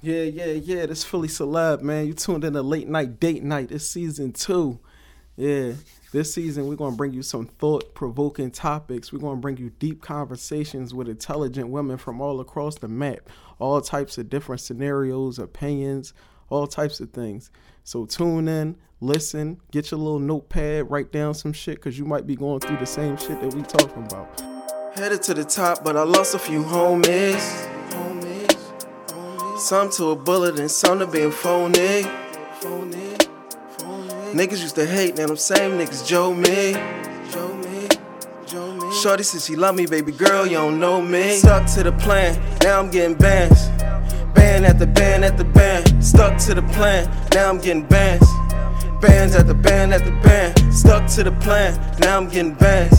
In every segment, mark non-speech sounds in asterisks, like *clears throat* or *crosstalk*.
Yeah, yeah, yeah. This Philly celeb, man. You tuned in to late night date night. It's season two. Yeah. This season we're gonna bring you some thought provoking topics. We're gonna bring you deep conversations with intelligent women from all across the map. All types of different scenarios, opinions, all types of things. So tune in, listen, get your little notepad, write down some shit, cause you might be going through the same shit that we talking about. Headed to the top, but I lost a few homies. Some to a bullet and some to being phony. Niggas used to hate, now them same niggas Joe me. Shorty said she love me, baby girl, you don't know me. Stuck to the plan, now I'm getting bands. Band at the band at the band. Stuck to the plan, now I'm getting bands. Bands at the band at the band. Stuck to the plan, now I'm getting bands.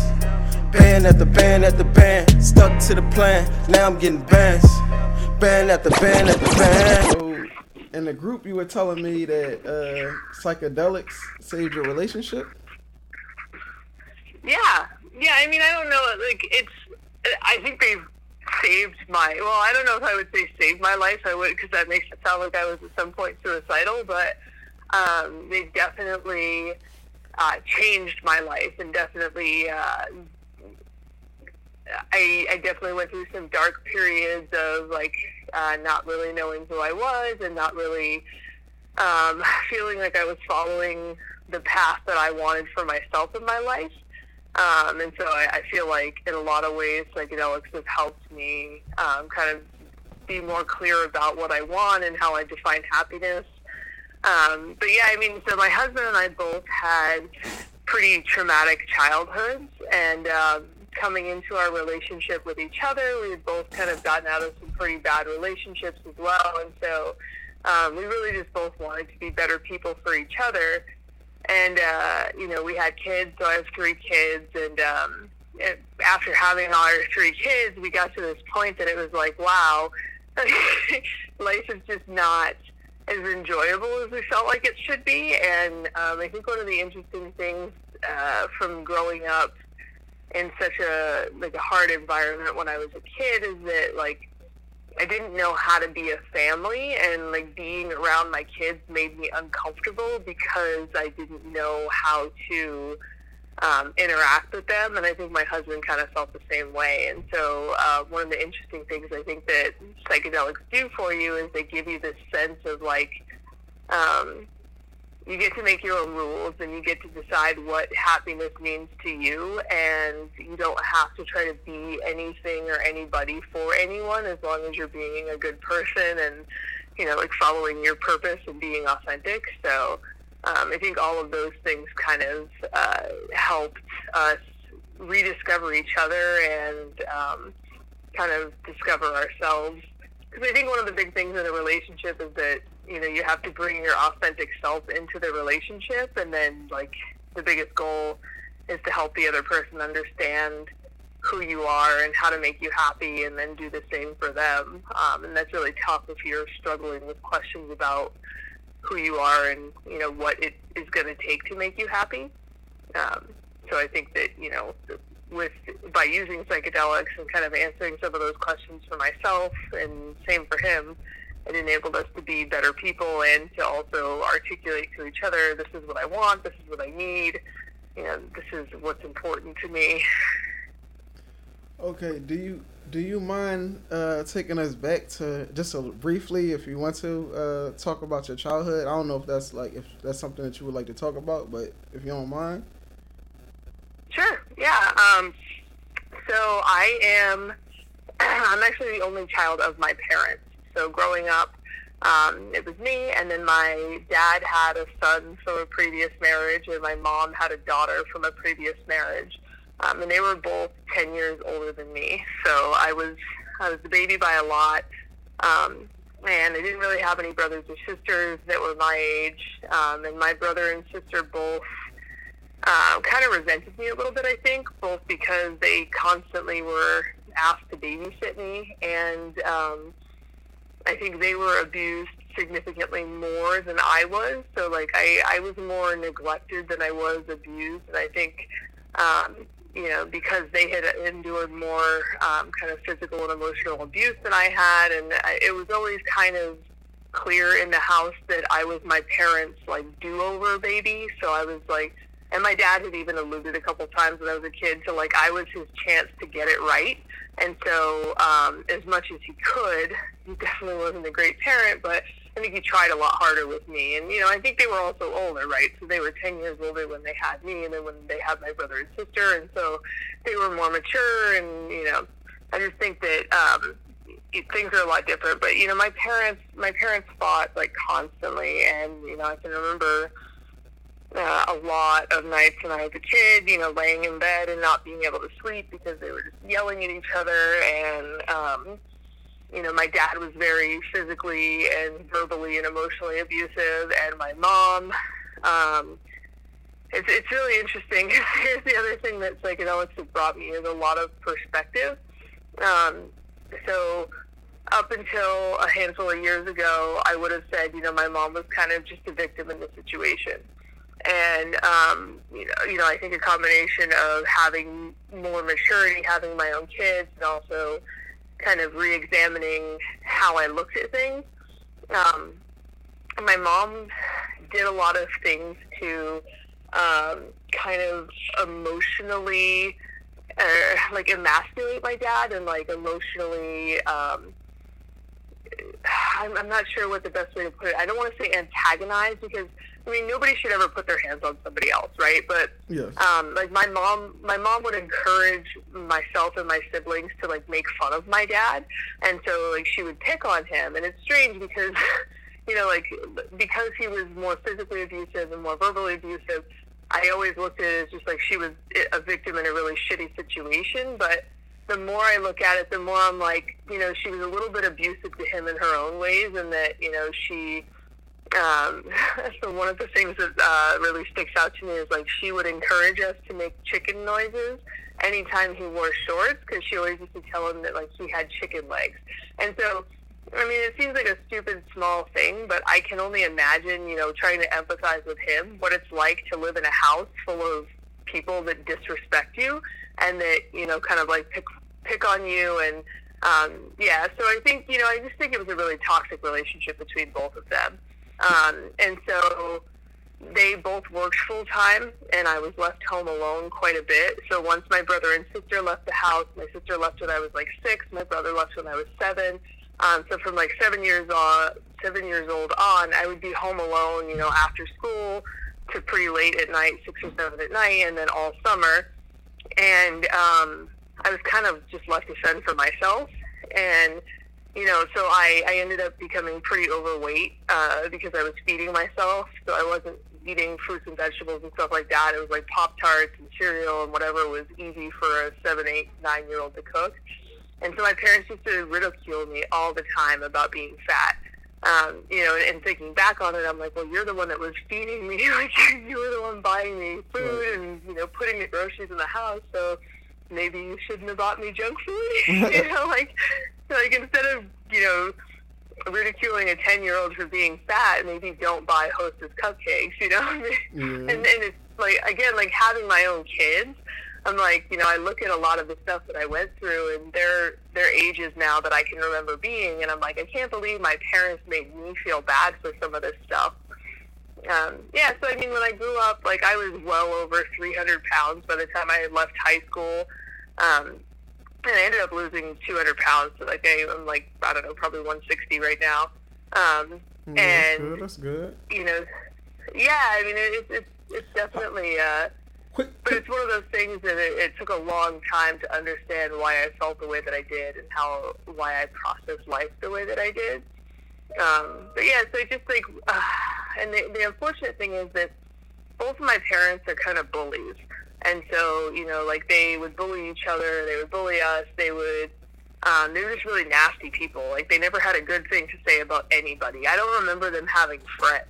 Band at the band at the band. Stuck to the plan, now I'm getting bands band at the band at the band. So, in the group, you were telling me that uh, psychedelics saved your relationship. Yeah, yeah. I mean, I don't know. Like, it's. I think they've saved my. Well, I don't know if I would say saved my life. I would because that makes it sound like I was at some point suicidal. But um, they definitely uh, changed my life and definitely uh, I, I definitely went through some dark periods of like uh, not really knowing who I was and not really um, feeling like I was following the path that I wanted for myself in my life. Um, and so I, I feel like in a lot of ways, psychedelics have helped me um, kind of be more clear about what I want and how I define happiness. Um, but yeah, I mean, so my husband and I both had pretty traumatic childhoods, and um, coming into our relationship with each other. We had both kind of gotten out of some pretty bad relationships as well, and so um, we really just both wanted to be better people for each other. And uh, you know, we had kids, so I have three kids, and um, after having our three kids, we got to this point that it was like, wow, *laughs* life is just not as enjoyable as we felt like it should be. And um, I think one of the interesting things uh, from growing up in such a like a hard environment when I was a kid is that like I didn't know how to be a family and like being around my kids made me uncomfortable because I didn't know how to um, interact with them and I think my husband kind of felt the same way and so uh, one of the interesting things I think that psychedelics do for you is they give you this sense of like um, you get to make your own rules and you get to decide what happiness means to you and you don't have to try to be anything or anybody for anyone as long as you're being a good person and you know like following your purpose and being authentic. So um, i think all of those things kind of uh, helped us rediscover each other and um, kind of discover ourselves because i think one of the big things in a relationship is that you know you have to bring your authentic self into the relationship and then like the biggest goal is to help the other person understand who you are and how to make you happy and then do the same for them. Um, and that's really tough if you're struggling with questions about who you are and you know what it is going to take to make you happy. Um, so i think that you know with by using psychedelics and kind of answering some of those questions for myself and same for him it enabled us to be better people and to also articulate to each other, this is what I want, this is what I need, you know, this is what's important to me. Okay, do you do you mind uh, taking us back to just a, briefly, if you want to, uh, talk about your childhood? I don't know if that's like if that's something that you would like to talk about, but if you don't mind. Um, so I am. *clears throat* I'm actually the only child of my parents. So growing up, um, it was me, and then my dad had a son from a previous marriage, and my mom had a daughter from a previous marriage, um, and they were both ten years older than me. So I was I was the baby by a lot, um, and I didn't really have any brothers or sisters that were my age, um, and my brother and sister both. Uh, kind of resented me a little bit, I think, both because they constantly were asked to babysit me, and um, I think they were abused significantly more than I was. So like I, I was more neglected than I was abused, and I think um, you know because they had endured more um, kind of physical and emotional abuse than I had, and I, it was always kind of clear in the house that I was my parents' like do-over baby. So I was like, and my dad had even alluded a couple times when I was a kid to like I was his chance to get it right. And so, um, as much as he could, he definitely wasn't a great parent, but I think he tried a lot harder with me. And, you know, I think they were also older, right? So they were 10 years older when they had me and then when they had my brother and sister. And so they were more mature. And, you know, I just think that um, things are a lot different. But, you know, my parents, my parents fought like constantly. And, you know, I can remember uh, a lot of nights when I was a kid, you know, laying in bed and not being able to sleep because they were just yelling at each other. And, um, you know, my dad was very physically and verbally and emotionally abusive, and my mom. Um, it's it's really interesting. *laughs* Here's the other thing that psychedelics have brought me is a lot of perspective. Um, so up until a handful of years ago, I would have said, you know, my mom was kind of just a victim in the situation. And um, you know, you know, I think a combination of having more maturity, having my own kids, and also kind of re-examining how I looked at things. Um, my mom did a lot of things to um, kind of emotionally, uh, like emasculate my dad and like emotionally. Um, I'm, I'm not sure what the best way to put it. I don't want to say antagonize because I mean, nobody should ever put their hands on somebody else, right? But yes. um, like my mom, my mom would encourage myself and my siblings to like make fun of my dad, and so like she would pick on him, and it's strange because *laughs* you know like because he was more physically abusive and more verbally abusive. I always looked at it as just like she was a victim in a really shitty situation, but the more I look at it, the more I'm like, you know, she was a little bit abusive to him in her own ways, and that you know she um, *laughs* so one of the things that uh, really sticks out to me is like she would encourage us to make chicken noises anytime he wore shorts because she always used to tell him that like he had chicken legs. And so, I mean, it seems like a stupid small thing, but I can only imagine, you know, trying to empathize with him what it's like to live in a house full of people that disrespect you and that you know kind of like pick pick on you and um, yeah. So I think you know I just think it was a really toxic relationship between both of them. Um, and so they both worked full time, and I was left home alone quite a bit. So once my brother and sister left the house, my sister left when I was like six, my brother left when I was seven. Um, so from like seven years on, seven years old on, I would be home alone, you know, after school to pretty late at night, six or seven at night, and then all summer. And um, I was kind of just left to fend for myself. And you know, so I, I ended up becoming pretty overweight uh, because I was feeding myself. So I wasn't eating fruits and vegetables and stuff like that. It was like Pop Tarts and cereal and whatever was easy for a seven, eight, nine year old to cook. And so my parents used to ridicule me all the time about being fat. Um, you know, and, and thinking back on it, I'm like, well, you're the one that was feeding me. *laughs* like, you were the one buying me food and, you know, putting the groceries in the house. So maybe you shouldn't have bought me junk food. *laughs* you *laughs* know, like like instead of you know ridiculing a 10 year old for being fat maybe don't buy hostess cupcakes you know yeah. and, and it's like again like having my own kids i'm like you know i look at a lot of the stuff that i went through and they're they're ages now that i can remember being and i'm like i can't believe my parents made me feel bad for some of this stuff um, yeah so i mean when i grew up like i was well over 300 pounds by the time i had left high school um, and I ended up losing 200 pounds. So like I, am like I don't know, probably 160 right now. Um, mm, and good. That's good. You know, yeah. I mean, it, it's it's definitely. Uh, quick, but it's one of those things that it, it took a long time to understand why I felt the way that I did and how why I processed life the way that I did. Um, but yeah, so just like, uh, and the, the unfortunate thing is that both of my parents are kind of bullies. And so, you know, like they would bully each other, they would bully us, they would, um, they were just really nasty people. Like they never had a good thing to say about anybody. I don't remember them having friends.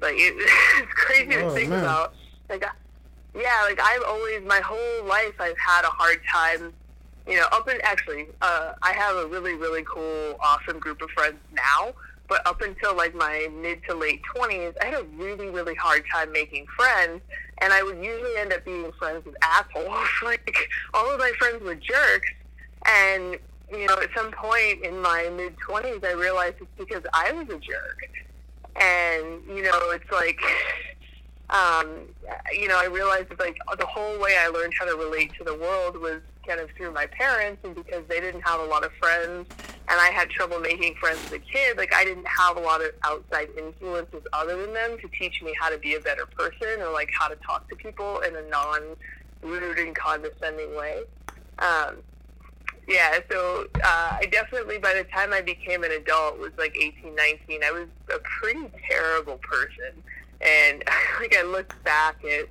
Like it, *laughs* it's crazy oh, to think man. about. Like, yeah, like I've always, my whole life, I've had a hard time. You know, up in actually, uh, I have a really, really cool, awesome group of friends now. But up until like my mid to late twenties, I had a really, really hard time making friends and I would usually end up being friends with assholes. *laughs* like all of my friends were jerks, and you know, at some point in my mid 20s, I realized it's because I was a jerk. And, you know, it's like, *laughs* um, you know, I realized that, like, the whole way I learned how to relate to the world was kind of through my parents, and because they didn't have a lot of friends, and I had trouble making friends as a kid, like, I didn't have a lot of outside influences other than them to teach me how to be a better person or, like, how to talk to people in a non rude and condescending way. Um, yeah, so uh, I definitely, by the time I became an adult, was like 18, 19, I was a pretty terrible person. And *laughs* like I look back at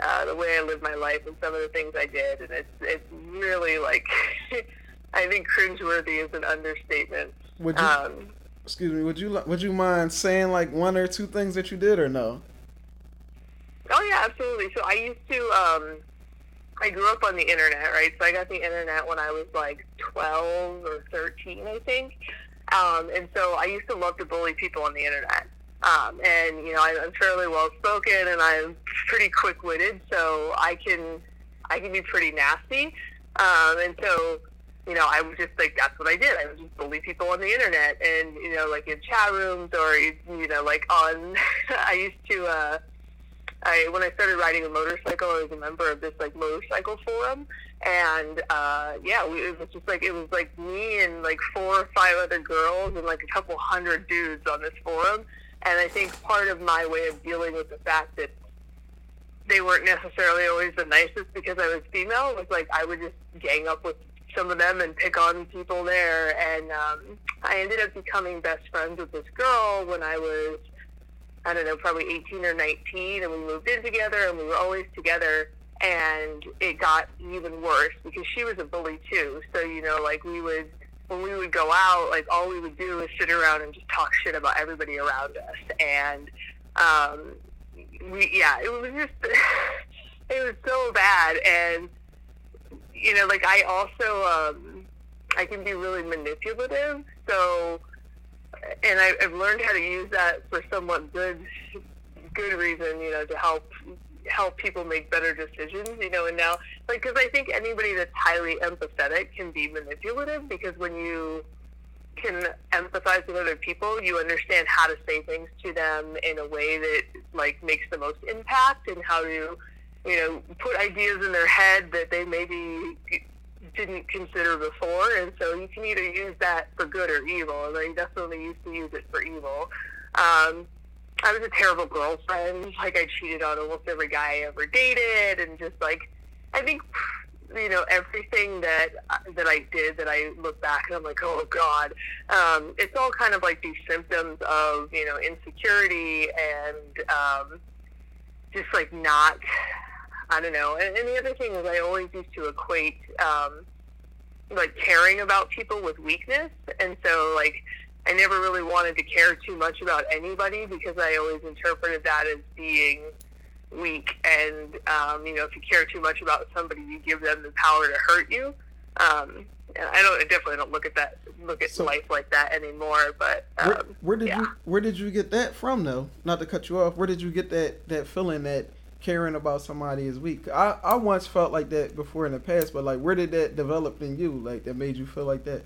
uh, the way I lived my life and some of the things I did, and it's it's really like *laughs* I think cringeworthy is an understatement. Would you, um, excuse me, would you would you mind saying like one or two things that you did or no? Oh yeah, absolutely. So I used to um, I grew up on the internet, right? So I got the internet when I was like 12 or 13, I think. Um, and so I used to love to bully people on the internet. Um, and you know, I'm fairly well spoken and I'm pretty quick witted, so I can I can be pretty nasty. Um, and so, you know, I was just like that's what I did. I would just bully people on the internet, and you know, like in chat rooms or you know, like on. *laughs* I used to. Uh, I when I started riding a motorcycle, I was a member of this like motorcycle forum, and uh, yeah, we, it was just like it was like me and like four or five other girls and like a couple hundred dudes on this forum, and I think part of my way of dealing with the fact that they weren't necessarily always the nicest because I was female was like I would just gang up with some of them and pick on people there, and um, I ended up becoming best friends with this girl when I was I don't know, probably 18 or 19, and we moved in together, and we were always together. And it got even worse because she was a bully too. So you know, like we would when we would go out, like all we would do is sit around and just talk shit about everybody around us. And um, we, yeah, it was just *laughs* it was so bad. And you know, like I also um, I can be really manipulative. So and I, I've learned how to use that for somewhat good good reason, you know, to help help people make better decisions, you know, and now, like, because I think anybody that's highly empathetic can be manipulative because when you can empathize with other people, you understand how to say things to them in a way that, like, makes the most impact and how to, you know, put ideas in their head that they maybe didn't consider before, and so you can either use that for good or evil. And I definitely used to use it for evil. Um, I was a terrible girlfriend. Like I cheated on almost every guy I ever dated, and just like I think you know everything that that I did that I look back and I'm like, oh god, um, it's all kind of like these symptoms of you know insecurity and um, just like not I don't know. And, and the other thing is, I always used to equate um, like caring about people with weakness, and so like I never really wanted to care too much about anybody because I always interpreted that as being weak. And um, you know, if you care too much about somebody, you give them the power to hurt you. Um, I don't I definitely don't look at that look at so, life like that anymore. But um, where, where, did yeah. you where did you get that from though? Not to cut you off. Where did you get that that feeling that caring about somebody is weak. I, I once felt like that before in the past, but like where did that develop in you? Like that made you feel like that?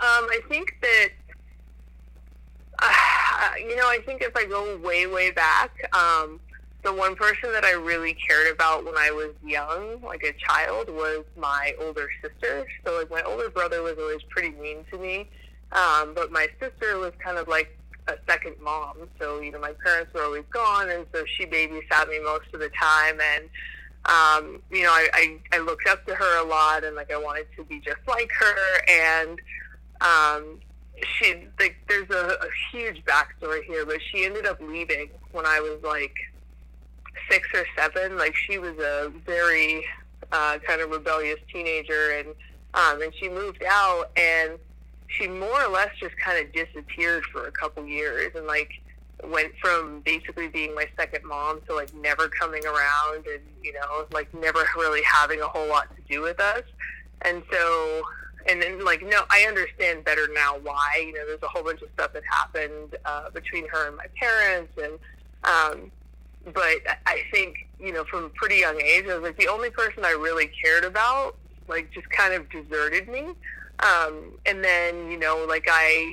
Um, I think that uh, you know, I think if I go way way back, um, the one person that I really cared about when I was young, like a child, was my older sister. So like my older brother was always pretty mean to me. Um, but my sister was kind of like a second mom. So, you know, my parents were always gone, and so she babysat me most of the time. And, um, you know, I, I, I looked up to her a lot, and, like, I wanted to be just like her. And, um, she, like, there's a, a huge backstory here, but she ended up leaving when I was, like, six or seven. Like, she was a very uh, kind of rebellious teenager, and, um, and she moved out, and, she more or less just kind of disappeared for a couple years and like went from basically being my second mom to like never coming around and you know like never really having a whole lot to do with us and so and then like no i understand better now why you know there's a whole bunch of stuff that happened uh, between her and my parents and um but i think you know from a pretty young age i was like the only person i really cared about like just kind of deserted me. Um, and then, you know, like I,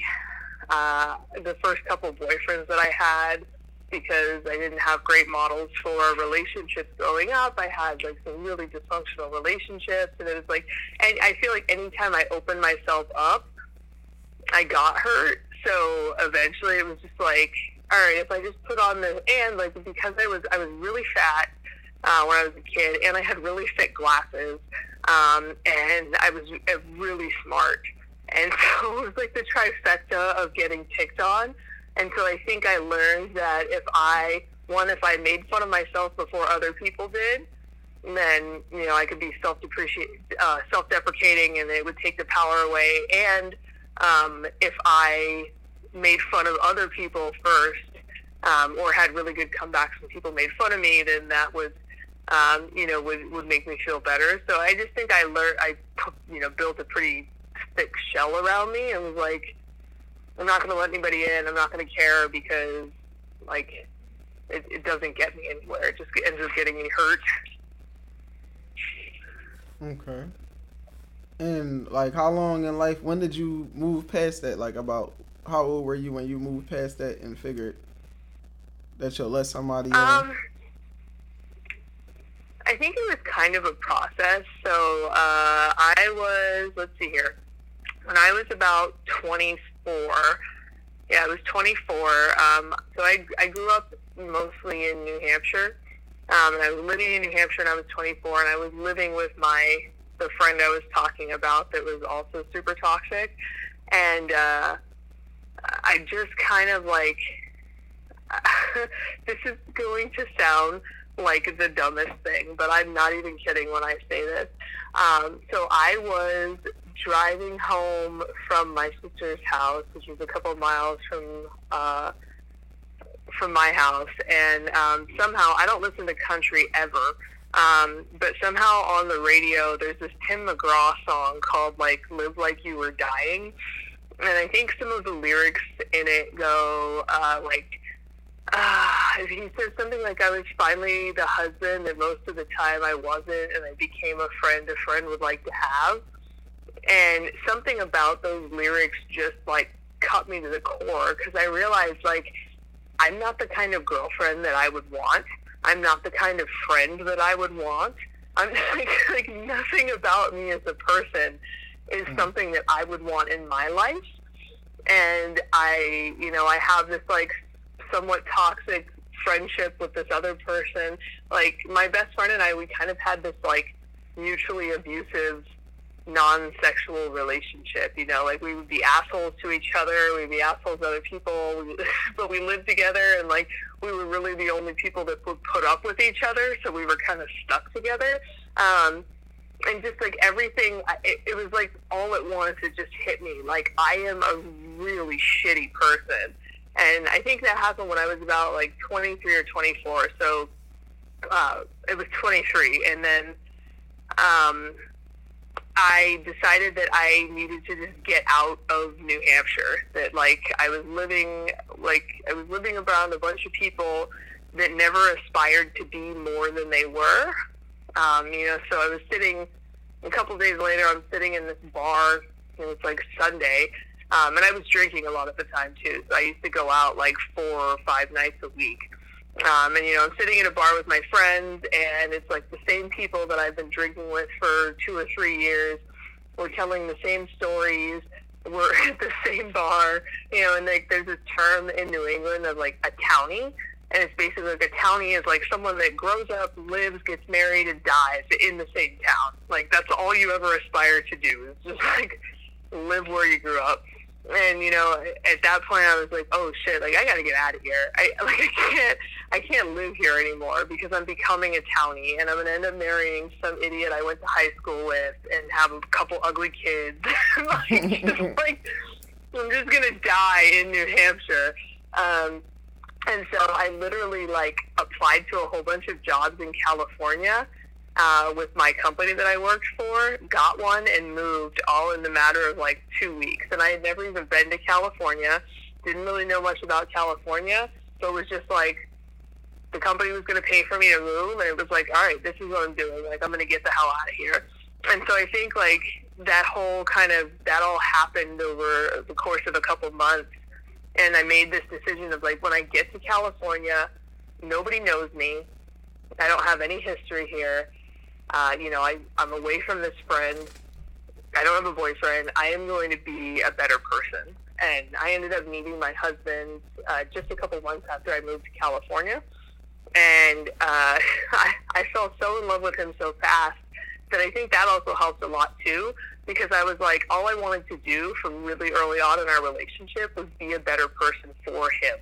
uh, the first couple boyfriends that I had, because I didn't have great models for relationships growing up. I had like some really dysfunctional relationships, and it was like, and I feel like anytime I opened myself up, I got hurt. So eventually, it was just like, all right, if I just put on the and like because I was I was really fat uh, when I was a kid, and I had really thick glasses, um, and I was really smart, and *laughs* so it was like the trifecta of getting picked on and so I think I learned that if I, one, if I made fun of myself before other people did, then, you know, I could be self uh, self-deprecating and it would take the power away. And um, if I made fun of other people first, um, or had really good comebacks when people made fun of me, then that was, um, you know, would, would make me feel better. So I just think I learned, I, you know, built a pretty thick shell around me and was like, I'm not going to let anybody in. I'm not going to care because, like, it, it doesn't get me anywhere. It just ends up getting me hurt. Okay. And like, how long in life? When did you move past that? Like, about how old were you when you moved past that and figured that you'll let somebody in? Um, I think it was kind of a process. So uh, I was, let's see here, when I was about 24 24. Yeah, I was 24. Um, so I, I grew up mostly in New Hampshire. Um, and I was living in New Hampshire and I was 24 and I was living with my, the friend I was talking about that was also super toxic. And, uh, I just kind of like, *laughs* this is going to sound like the dumbest thing, but I'm not even kidding when I say this. Um, so I was driving home from my sister's house, which is a couple miles from uh, from my house, and um, somehow I don't listen to country ever. Um, but somehow on the radio, there's this Tim McGraw song called like "Live Like You Were Dying," and I think some of the lyrics in it go uh, like uh, he said something like I was finally the husband that most of the time I wasn't, and I became a friend a friend would like to have. And something about those lyrics just like cut me to the core because I realized like I'm not the kind of girlfriend that I would want. I'm not the kind of friend that I would want. I'm *laughs* like, like nothing about me as a person is mm. something that I would want in my life. And I, you know, I have this like somewhat toxic friendship with this other person. Like my best friend and I, we kind of had this like mutually abusive non-sexual relationship. You know, like we would be assholes to each other, we'd be assholes to other people, *laughs* but we lived together, and like we were really the only people that would put up with each other. So we were kind of stuck together. Um, and just like everything, it, it was like all at once. It just hit me. Like I am a really shitty person and I think that happened when I was about like 23 or 24. So uh, it was 23. And then um, I decided that I needed to just get out of New Hampshire. That like I was living, like I was living around a bunch of people that never aspired to be more than they were. Um, you know, so I was sitting, a couple days later, I'm sitting in this bar, and it's like Sunday, um, and I was drinking a lot at the time too. So I used to go out like four or five nights a week. Um, and you know, I'm sitting in a bar with my friends, and it's like the same people that I've been drinking with for two or three years. We're telling the same stories. We're *laughs* at the same bar, you know, and like there's a term in New England of like a townie, and it's basically like a townie is like someone that grows up, lives, gets married, and dies in the same town. Like that's all you ever aspire to do. is just *laughs* like live where you grew up and you know at that point i was like oh shit like i gotta get out of here. I *laughs* like i can't i can't live here anymore because i'm becoming a townie and i'm gonna end up marrying some idiot i went to high school with and have a couple ugly kids. *laughs* Like, *laughs* just, like i'm just gonna die in new hampshire. Um and so i literally like applied to a whole bunch of jobs in california uh, with my company that I worked for, got one and moved all in the matter of like two weeks. And I had never even been to California, didn't really know much about California. So it was just like the company was going to pay for me to move. And it was like, all right, this is what I'm doing. Like, I'm going to get the hell out of here. and so I think like that whole kind of that all happened over the course of a couple months, and I made this decision of like when I get to California, nobody knows me. I don't have any history here. Uh, you know, I, I'm away from this friend. I don't have a boyfriend. I am going to be a better person. And I ended up meeting my husband uh, just a couple months after I moved to California. And uh, *laughs* I, I fell so in love with him so fast that I think that also helped a lot too, because I was like, all I wanted to do from really early on in our relationship was be a better person for him.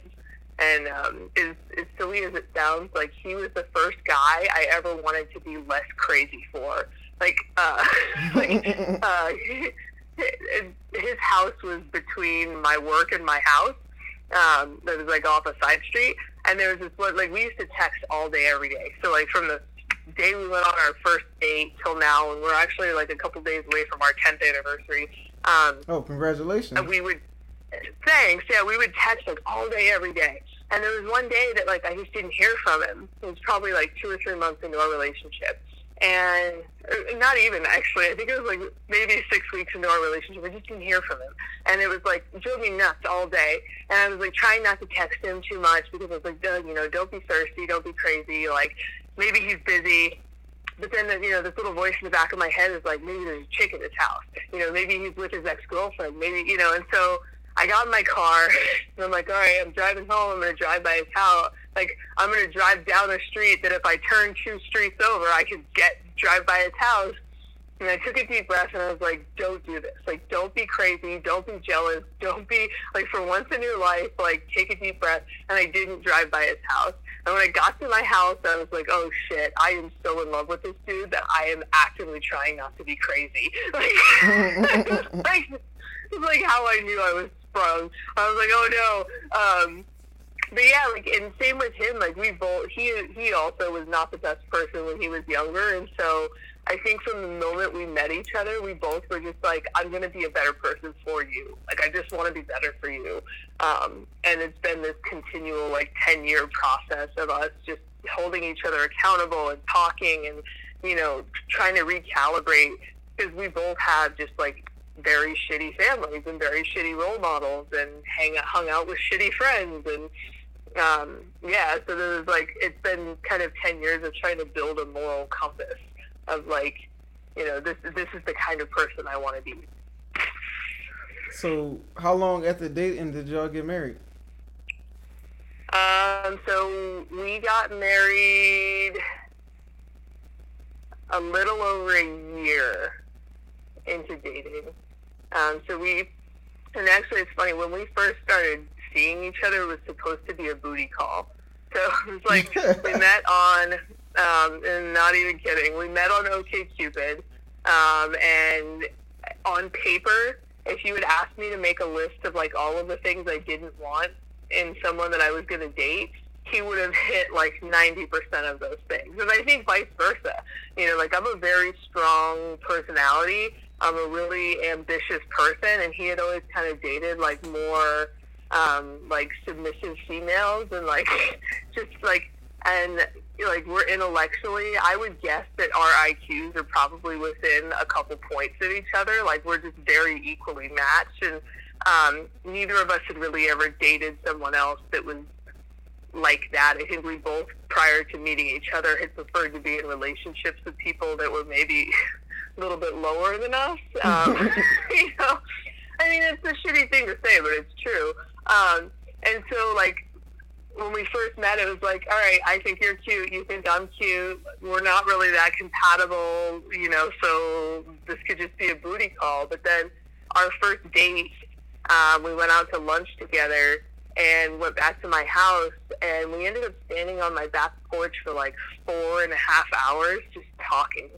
And um, as, as silly as it sounds, like he was the first guy I ever wanted to be less crazy for. Like, uh, *laughs* like *laughs* uh, *laughs* his house was between my work and my house. Um, that was like off a side street, and there was this like we used to text all day every day. So like from the day we went on our first date till now, and we're actually like a couple days away from our 10th anniversary. Um, oh, congratulations! And we would, thanks. Yeah, we would text like all day, every day. And there was one day that like I just didn't hear from him. It was probably like two or three months into our relationship, and er, not even actually. I think it was like maybe six weeks into our relationship. I just didn't hear from him, and it was like drove me nuts all day. And I was like trying not to text him too much because I was like, you know, don't be thirsty, don't be crazy. Like maybe he's busy. But then, you know, this little voice in the back of my head is like, maybe there's a chick in his house. You know, maybe he's with his ex-girlfriend. Maybe, you know, and so I got in my car *laughs* and I'm like, all right, I'm driving home. I'm going to drive by his house. Like, I'm going to drive down a street that if I turn two streets over, I could get, drive by his house. And I took a deep breath and I was like, don't do this. Like, don't be crazy. Don't be jealous. Don't be, like, for once in your life, like, take a deep breath. And I didn't drive by his house. And when I got to my house, I was like, oh shit, I am so in love with this dude that I am actively trying not to be crazy. *laughs* Like, *laughs* like, like how I knew I was sprung. I was like, oh no. Um, but yeah, like, and same with him. Like, we both, he, he also was not the best person when he was younger. And so I think from the moment we met each other, we both were just like, I'm to be a better person for you. Like, I just want to be better for you. Um, and it's been this continual, like, 10 year process of us just holding each other accountable and talking and, you know, trying to recalibrate because we both have just, like, very shitty families and very shitty role models and hang hung out with shitty friends and um, yeah, so there was like it's been kind of ten years of trying to build a moral compass of like, you know, this this is the kind of person I want to be. So, how long after dating did y'all get married? Um, so we got married a little over a year into dating. Um, so we, and actually it's funny, when we first started seeing each other, it was supposed to be a booty call. So *laughs* it was like, we *laughs* met on um, and not even kidding. We met on OkCupid, um, and on paper, if you had asked me to make a list of like all of the things I didn't want in someone that I was going to date, he would have hit like 90% of those things. And I think vice versa. You know, like I'm a very strong personality. I'm a really ambitious person, and he had always kind of dated like more um, like submissive females and like *laughs* just like and like we're intellectually, I would guess that our IQs are probably within a couple points of each other. Like we're just very equally matched, and um, neither of us had really ever dated someone else that was like that. I think we both, prior to meeting each other, had preferred to be in relationships with people that were maybe *laughs* a little bit lower than us. *laughs* Um, *laughs* you know, I mean, it's a shitty thing to say, but it's true. Um, and so, like, when we first met, it was like, all right, I think you're cute. You think I'm cute. We're not really that compatible, you know, so this could just be a booty call. But then our first date, um, we went out to lunch together and went back to my house and we ended up standing on my back porch for like four and a half hours just talking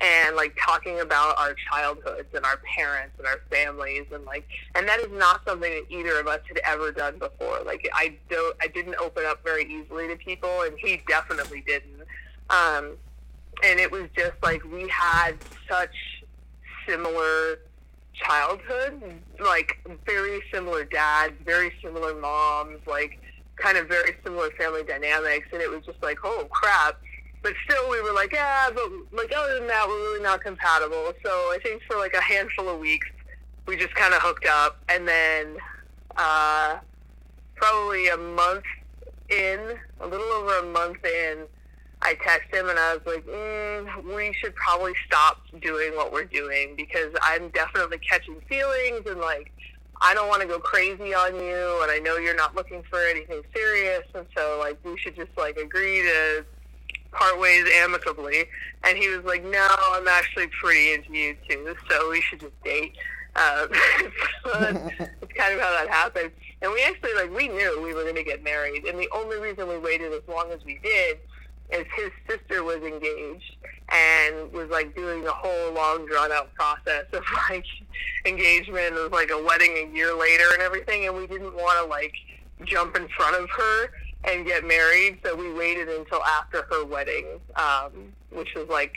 and like talking about our childhoods and our parents and our families and like and that is not something that either of us had ever done before. Like i don't i didn't open up very easily to people and he definitely didn't. Um and it was just like we had such similar childhood like very similar dads very similar moms like kind of very similar family dynamics and it was just like oh crap but still, we were like, yeah, but like other than that, we're really not compatible. So I think for like a handful of weeks, we just kind of hooked up, and then uh, probably a month in, a little over a month in, I texted him and I was like, mm, we should probably stop doing what we're doing because I'm definitely catching feelings and like I don't want to go crazy on you and I know you're not looking for anything serious and so like we should just like agree to part ways amicably. And he was like, no, I'm actually pretty into you too, so we should just date. Um, *laughs* so that's, that's kind of how that happened. And we actually like we knew we were going to get married, and the only reason we waited as long as we did is his sister was engaged and was like doing the whole long drawn out process of *laughs* like engagement of like a wedding a year later and everything and we didn't want to like jump in front of her and get married so we waited until after her wedding um which was like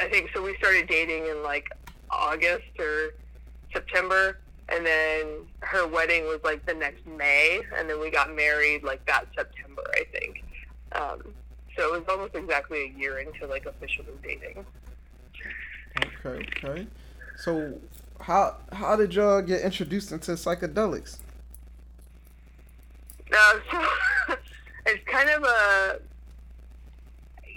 i think so we started dating in like august or september and then her wedding was like the next may and then we got married like that september i think um so it was almost exactly a year into like officially dating. Okay, okay. So how how did y'all get introduced into psychedelics? Uh, so *laughs* it's kind of a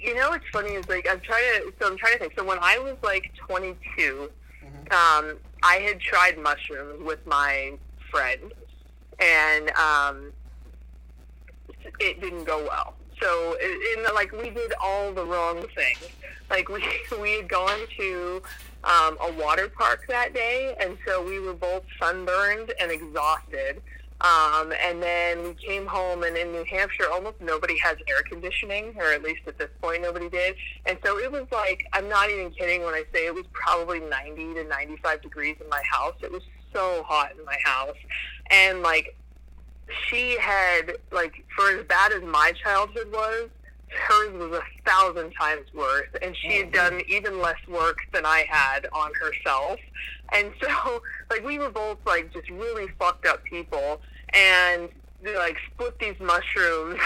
you know what's funny is like I'm trying to so I'm trying to think. So when I was like 22, mm-hmm. um, I had tried mushrooms with my friend, and um, it didn't go well. So, in the, like, we did all the wrong things. Like, we *laughs* we had gone to um, a water park that day, and so we were both sunburned and exhausted. Um, and then we came home, and in New Hampshire, almost nobody has air conditioning, or at least at this point, nobody did. And so it was like, I'm not even kidding when I say it was probably 90 to 95 degrees in my house. It was so hot in my house. And like, she had like for as bad as my childhood was, hers was a thousand times worse, and she had mm-hmm. done even less work than I had on herself. And so, *laughs* like, we were both like just really fucked up people, and like split these mushrooms,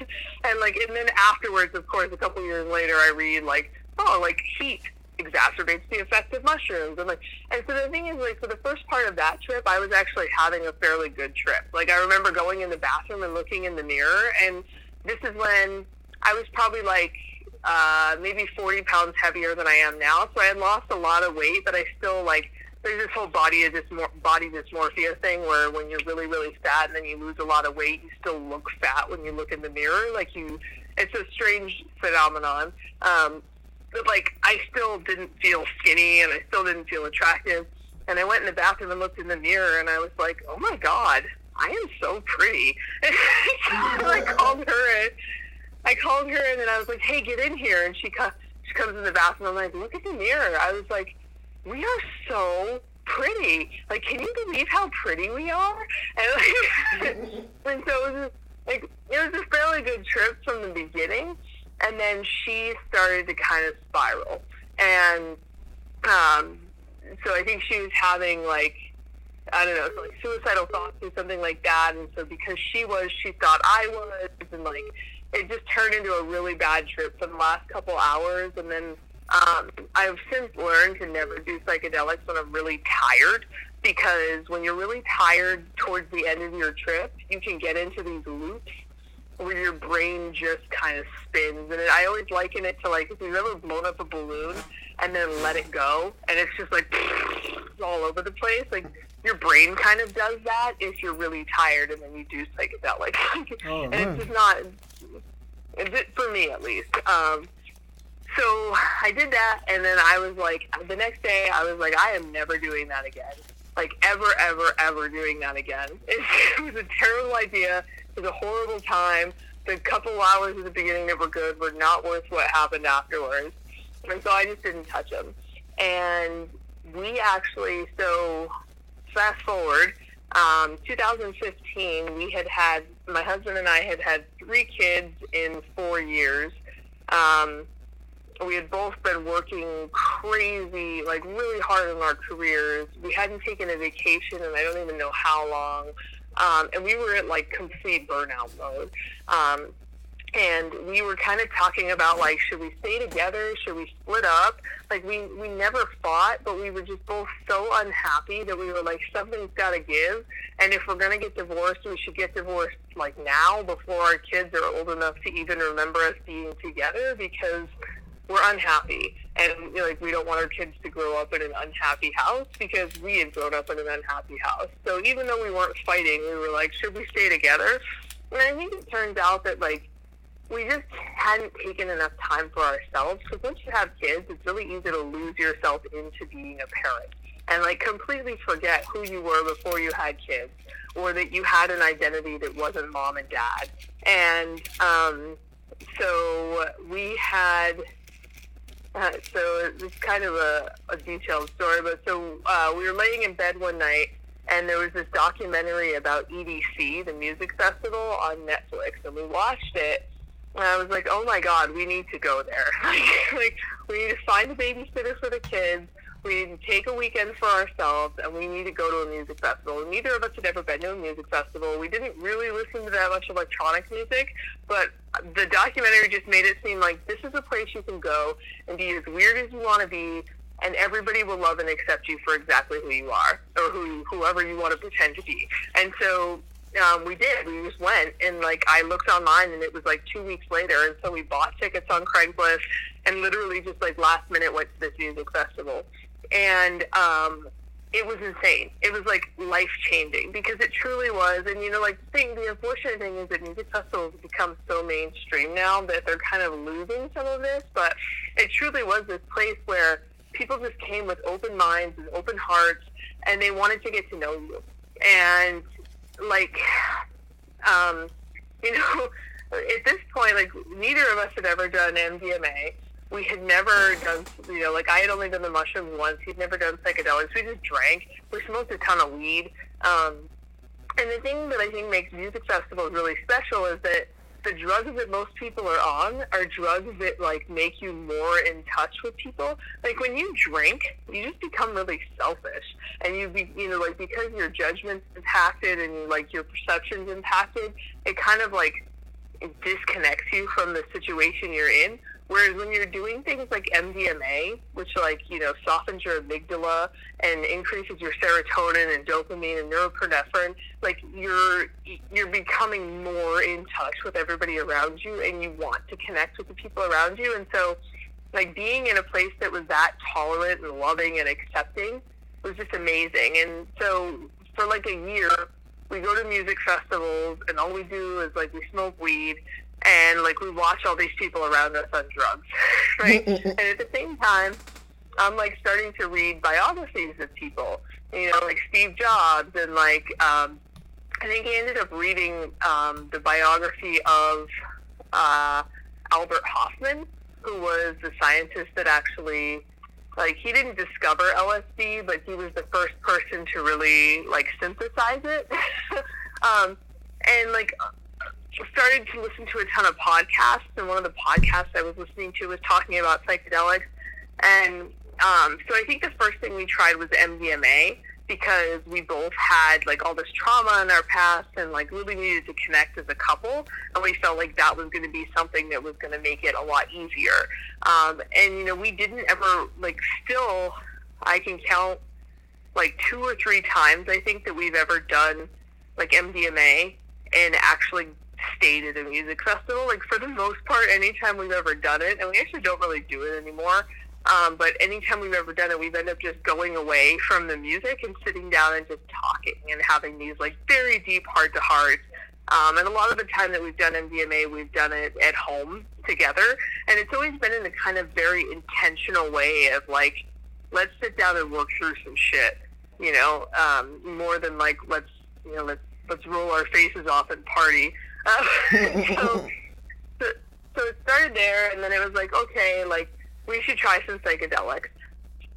*laughs* and like, and then afterwards, of course, a couple years later, I read like, oh, like heat exacerbates the effect of mushrooms and like and so the thing is like for the first part of that trip I was actually having a fairly good trip. Like I remember going in the bathroom and looking in the mirror and this is when I was probably like uh maybe 40 pounds heavier than I am now. So I had lost a lot of weight but I still like there's this whole body dysmor- body dysmorphia thing where when you're really really fat and then you lose a lot of weight you still look fat when you look in the mirror like you it's a strange phenomenon um but like I still didn't feel skinny and I still didn't feel attractive. And I went in the bathroom and looked in the mirror and I was like, oh my god, I am so pretty. And *laughs* so *laughs* I called her and I called her and then I was like, hey, get in here. And she comes she comes in the bathroom. And I'm like, look at the mirror. I was like, we are so pretty. Like, can you believe how pretty we are? And, like, *laughs* and so it was like it was a fairly good trip from the beginning and then she started to kind of spiral. And um, so I think she was having like I don't know, like suicidal thoughts or something like that. And so because she was, she thought I was, and like it just turned into a really bad trip for the last couple hours. And then um, I've since learned to never do psychedelics when I'm really tired because when you're really tired towards the end of your trip, you can get into these loops where your brain just kind of spins. And I always liken it to like if you've ever blown up a balloon and then let it go, and it's just like *laughs* all over the place. Like your brain kind of does that if you're really tired, and then you do psychedelics. *laughs* Oh, and it's just not. It's it, for me at least. Um, so I did that, and then I was like, the next day, I was like, I am never doing that again. Like ever, ever, ever doing that again. It, *laughs* it was a terrible idea it was a horrible time. The couple hours at the beginning that were good were not worth what happened afterwards. And so I just didn't touch them. And we actually, so fast forward, um, 2015, we had had, my husband and I had had three kids in four years. Um, we had both been working crazy, like really hard in our careers. We hadn't taken a vacation and I don't even know how long. Um, and we were at like complete burnout mode. Um, and we were kind of talking about like should we stay together should we split up like we we never fought but we were just both so unhappy that we were like something's got to give and if we're to get divorced we should get divorced like now before our kids are old enough to even remember us being together because we're unhappy and you know, like we don't want our kids to grow up in an unhappy house because we had grown up in an unhappy house so even though we weren't fighting we were like should we stay together and i think it turns out that like we just hadn't taken enough time for ourselves because once you have kids, it's really easy to lose yourself into being a parent and like completely forget who you were before you had kids or that you had an identity that wasn't mom and dad. And um, so we had. Uh, so it's kind of a, a detailed story, but so uh, we were laying in bed one night, and there was this documentary about EDC, the music festival, on Netflix, and we watched it and I was like, oh my God, we need to go there. *laughs* like, like, we need to find a babysitter for the kids. We need to take a weekend for ourselves, and we need to go to a music festival. Neither of us had ever been to a music festival. We didn't really listen to that much electronic music, but the documentary just made it seem like this is a place you can go and be as weird as you want to be, and everybody will love and accept you for exactly who you are, or who whoever you want to pretend to be. And so um, we did. We just went, and like I looked online, and it was like two weeks later, and so we bought tickets on Craigslist, and literally just like last minute went to this music festival, and um, it was insane. It was like life changing because it truly was. And you know, like the thing, the unfortunate thing is that music festivals have become so mainstream now that they're kind of losing some of this. But it truly was this place where people just came with open minds and open hearts, and they wanted to get to know you. And like, um, you know, *laughs* at this point, like neither of us had ever done MDMA. We had never done, you know, like I had only done the mushrooms once. He'd never done psychedelics. We just drank. We smoked a ton of weed. Um, and the thing that I think makes music festivals really special is that the drugs that most people are on are drugs that like make you more in touch with people. Like when you drink, you just become really selfish, and you be you know like because your judgment's impacted and like your perception's impacted, it kind of like disconnects you from the situation you're in. Whereas when you're doing things like MDMA, which like you know softens your amygdala and increases your serotonin and dopamine and norepinephrine, like you're you're becoming more in touch with everybody around you, and you want to connect with the people around you. And so, like being in a place that was that tolerant and loving and accepting was just amazing. And so for like a year, we go to music festivals, and all we do is like we smoke weed and like we watch all these people around us on drugs, *laughs* right? and at the same time, I'm like starting to read biographies of people, you know, like Steve Jobs, and like um, I think he ended up reading um, the biography of uh, Albert Hofmann, who was the scientist that actually like he didn't discover LSD, but he was the first person to really like synthesize it. *laughs* um, and like started to listen to a ton of podcasts, and one of the podcasts I was listening to was talking about psychedelics. And um, so I think the first thing we tried was MDMA because we both had like all this trauma in our past and like really needed to connect as a couple and we felt like that was going to be something that was going to make it a lot easier um, and you know we didn't ever like still i can count like two or three times i think that we've ever done like mdma and actually stayed at a music festival. Like for the most part, anytime we've ever done it, and we actually don't really do it anymore. Um, but anytime we've ever done it, we've ended up just going away from the music and sitting down and just talking and having these like very deep heart to heart. Um, and a lot of the time that we've done MDMA, we've done it at home together. And it's always been in a kind of very intentional way of like, let's sit down and work through some shit, you know, um, more than like, let's, you know, let's, let's roll our faces off and party. Um, *laughs* so, so, it started there, and then it was like, okay, like we should try some psychedelics.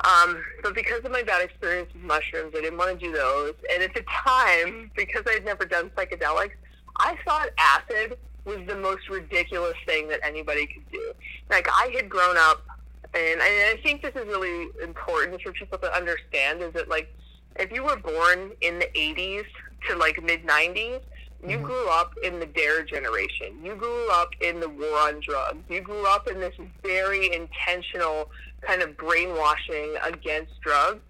Um, but because of my bad experience with mushrooms, I didn't want to do those. And at the time, because I'd never done psychedelics, I thought acid was the most ridiculous thing that anybody could do. Like I had grown up, and I think this is really important for people to understand, is that like if you were born in the 80s to like mid 90s, You mm-hmm. grew up in the DARE generation. You grew up in the war on drugs. You grew up in this very intentional kind of brainwashing against drugs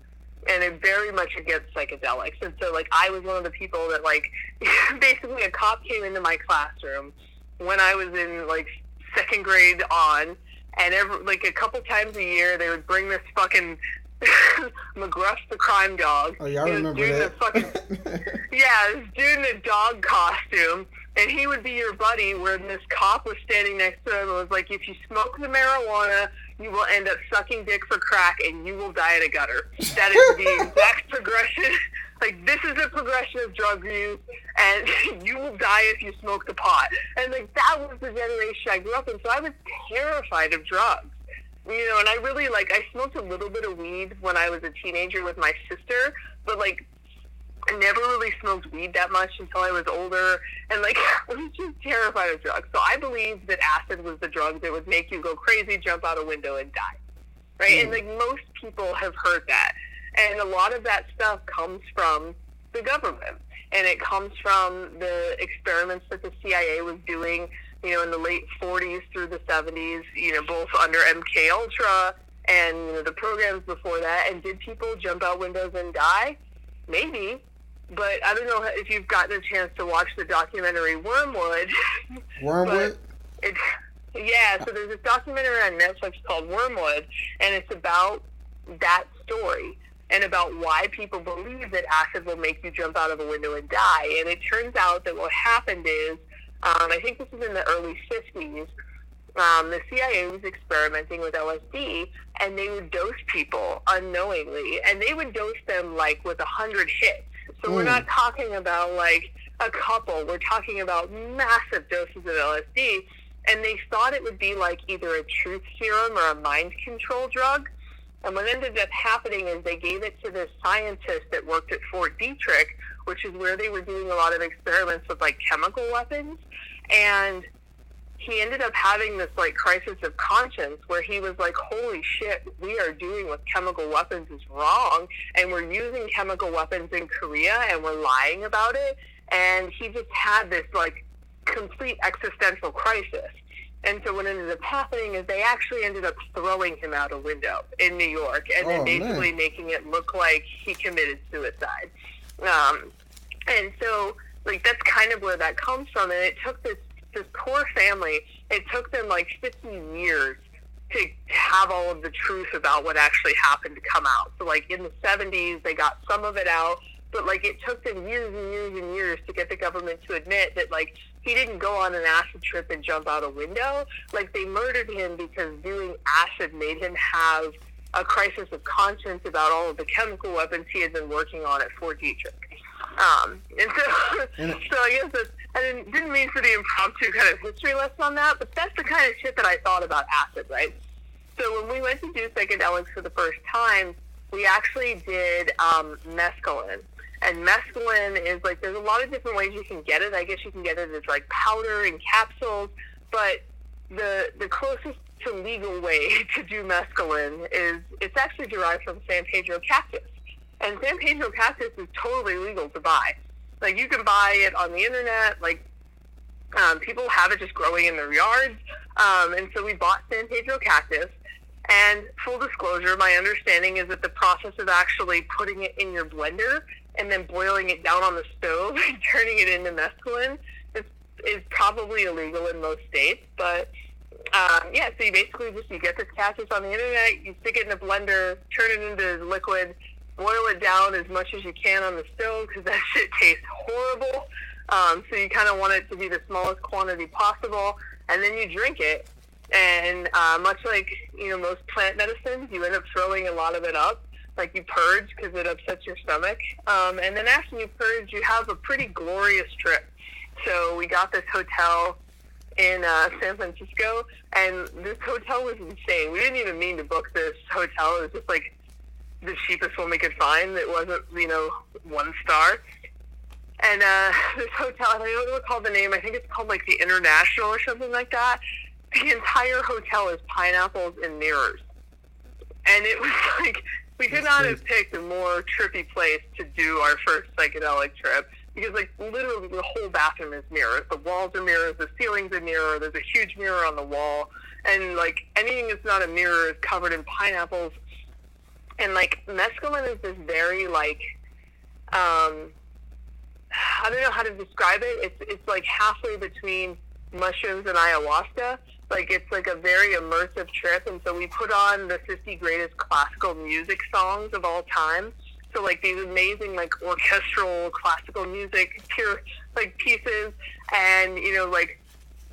and it very much against psychedelics. And so, like, I was one of the people that, like, *laughs* basically a cop came into my classroom when I was in, like, second grade on, and every, like, a couple times a year, they would bring this fucking *laughs* McGruff the crime dog. Oh yeah, I remember that. Fucking, *laughs* yeah, this dude in a dog costume, and he would be your buddy. Where this cop was standing next to him and was like, "If you smoke the marijuana, you will end up sucking dick for crack, and you will die in a gutter." That is the *laughs* exact progression. Like this is a progression of drug use, and you will die if you smoke the pot. And like that was the generation I grew up in, so I was terrified of drugs you know, and I really like I smoked a little bit of weed when I was a teenager with my sister, but like I never really smoked weed that much until I was older, and like *laughs* I was just terrified of drugs. So I believe that acid was the drug that would make you go crazy, jump out a window, and die. Right, mm. and like most people have heard that, and a lot of that stuff comes from the government, and it comes from the experiments that the CIA was doing you know, in the late 40s through the 70s, you know, both under MK Ultra and you know, the programs before that. And did people jump out windows and die? Maybe. But I don't know if you've gotten a chance to watch the documentary Wormwood. *laughs* Wormwood? it, yeah, so there's this documentary on Netflix called Wormwood, and it's about that story and about why people believe that acid will make you jump out of a window and die. And it turns out that what happened is um, I think this is in the early 50s. Um, the CIA was experimenting with LSD, and they would dose people unknowingly, and they would dose them like with a hundred hits. So mm. we're not talking about like a couple. We're talking about massive doses of LSD, and they thought it would be like either a truth serum or a mind control drug. And what ended up happening is they gave it to this scientist that worked at Fort Detrick, which is where they were doing a lot of experiments with like chemical weapons. And he ended up having this like crisis of conscience where he was like, holy shit, we are doing with chemical weapons is wrong. And we're using chemical weapons in Korea and we're lying about it. And he just had this like complete existential crisis. And so what ended up happening is they actually ended up throwing him out a window in New York and then oh, basically man. making it look like he committed suicide. Um, and so, like, that's kind of where that comes from. And it took this, this poor family, it took them like 15 years to have all of the truth about what actually happened to come out. So, like, in the 70s, they got some of it out. But like it took them years and years and years to get the government to admit that like he didn't go on an acid trip and jump out a window. Like they murdered him because doing acid made him have a crisis of conscience about all of the chemical weapons he had been working on at Fort Detrick. Um, and so, *laughs* and so I guess that's, I didn't, didn't mean for the impromptu kind of history lesson on that, but that's the kind of shit that I thought about acid, right? So when we went to do psychedelics for the first time, we actually did um, mescaline. And mescaline is like, there's a lot of different ways you can get it. I guess you can get it as like powder and capsules, but the the closest to legal way *laughs* to do mescaline is it's actually derived from San Pedro cactus. And San Pedro cactus is totally legal to buy. Like you can buy it on the internet. Like um, people have it just growing in their yards. Um, and so we bought San Pedro cactus. And full disclosure, my understanding is that the process of actually putting it in your blender and then boiling it down on the stove *laughs* and turning it into mescaline is, is probably illegal in most states. But um, yeah, so you basically just you get this cactus on the internet, you stick it in a blender, turn it into liquid, boil it down as much as you can on the stove because that *laughs* shit tastes horrible. Um, so you kind of want it to be the smallest quantity possible, and then you drink it. And uh, much like you know most plant medicines, you end up throwing a lot of it up. Like you purge because it upsets your stomach, um, and then after you purge, you have a pretty glorious trip. So we got this hotel in uh, San Francisco, and this hotel was insane. We didn't even mean to book this hotel. It was just like the cheapest one we could find that wasn't, you know, one star. And uh, *laughs* this hotel, I don't recall the name. I think it's called like the International or something like that. The entire hotel is pineapples and mirrors, and it was *laughs* like we could not have picked a more trippy place to do our first psychedelic trip. because like literally the whole bathroom is mirrors. The walls are mirrors, the ceiling's a mirror, there's a huge mirror on the wall, and like anything that's not a mirror is covered in pineapples. And like mescaline is this very like um I don't know how to describe it. It's it's like halfway between mushrooms and ayahuasca. Like it's like a very immersive trip, and so we put on the 50 greatest classical music songs of all time. So like these amazing like orchestral classical music, pure like pieces, and you know like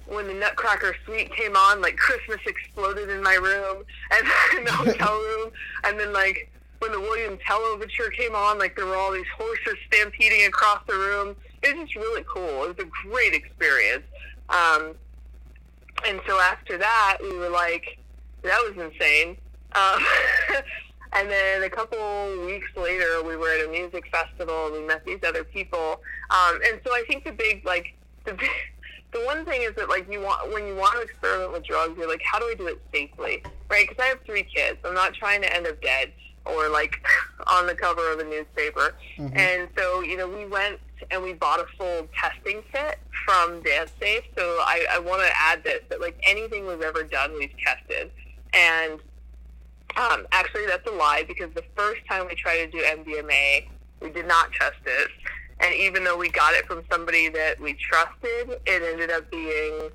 when the Nutcracker Suite came on, like Christmas exploded in my room and *laughs* in the hotel *laughs* room, and then like when the William Tell Overture came on, like there were all these horses stampeding across the room. It was just really cool. It was a great experience. Um, and so after that, we were like, that was insane. Um, *laughs* and then a couple weeks later, we were at a music festival. and We met these other people. Um, and so I think the big, like, the big, *laughs* the one thing is that like you want when you want to experiment with drugs, you're like, how do I do it safely, right? Because I have three kids. I'm not trying to end up dead or like *laughs* on the cover of a newspaper. Mm-hmm. And so, you know, we went and we bought a full testing kit from DanceSafe. So I, I want to add this that like anything we've ever done, we've tested. And um, actually, that's a lie because the first time we tried to do MDMA, we did not test it. And even though we got it from somebody that we trusted, it ended up being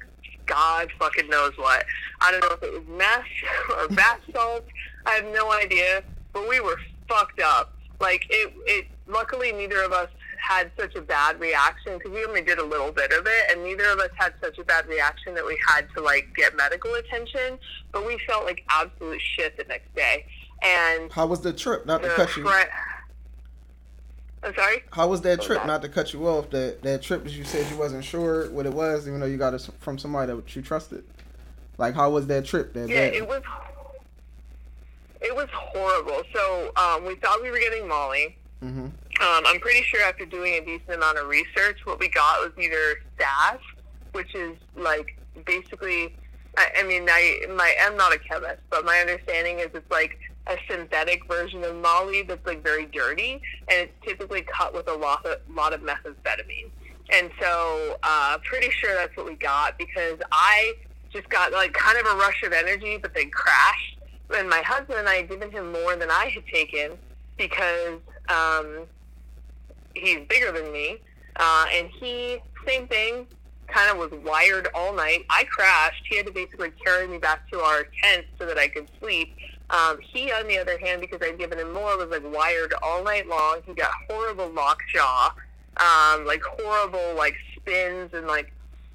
God fucking knows what. I don't know if it was meth *laughs* or bath salts. I have no idea but we were fucked up. Like it, it. Luckily, neither of us had such a bad reaction because we only did a little bit of it, and neither of us had such a bad reaction that we had to like get medical attention. But we felt like absolute shit the next day. And how was the trip? Not the to cut you. I'm sorry. How was that trip? That? Not to cut you off. That that trip that you said you wasn't sure what it was, even though you got it from somebody that you trusted. Like, how was that trip? That yeah, bad? it was it was horrible. So um, we thought we were getting Molly. Mm-hmm. Um, I'm pretty sure after doing a decent amount of research, what we got was either SAS, which is like basically, I, I mean, I my I'm not a chemist, but my understanding is it's like a synthetic version of Molly that's like very dirty, and it's typically cut with a lot of lot of methamphetamine. And so, uh, pretty sure that's what we got because I just got like kind of a rush of energy, but then crashed and my husband and I had given him more than I had taken because um, he's bigger than me, uh, and he same thing, kind of was wired all night. I crashed. He had to basically carry me back to our tent so that I could sleep. Um, he, on the other hand, because I'd given him more, was like wired all night long. He got horrible lockjaw, um, like horrible like spins and like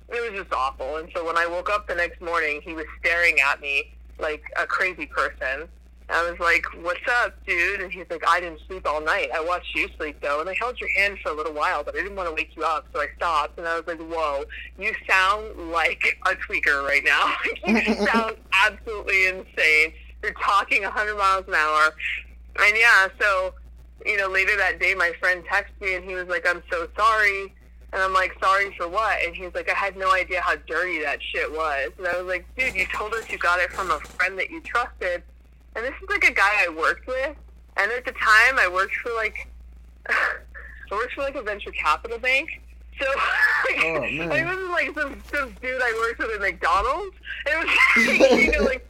it was just awful. And so when I woke up the next morning, he was staring at me like a crazy person. I was like, "What's up, dude?" And he's like, "I didn't sleep all night. I watched you sleep though, and I held your hand for a little while, but I didn't want to wake you up, so I stopped." And I was like, "Whoa, you sound like a tweaker right now. *laughs* you *laughs* sound absolutely insane. You're talking 100 miles an hour." And yeah, so you know, later that day, my friend texted me, and he was like, "I'm so sorry." And I'm like, sorry for what? And he's like, I had no idea how dirty that shit was. And I was like, dude, you told us you got it from a friend that you trusted. And this is like a guy I worked with. And at the time, I worked for like, *laughs* I worked for like a venture capital bank. So *laughs* like, oh, it wasn't like some, some dude I worked with at McDonald's. It was, *laughs* like, you know, like,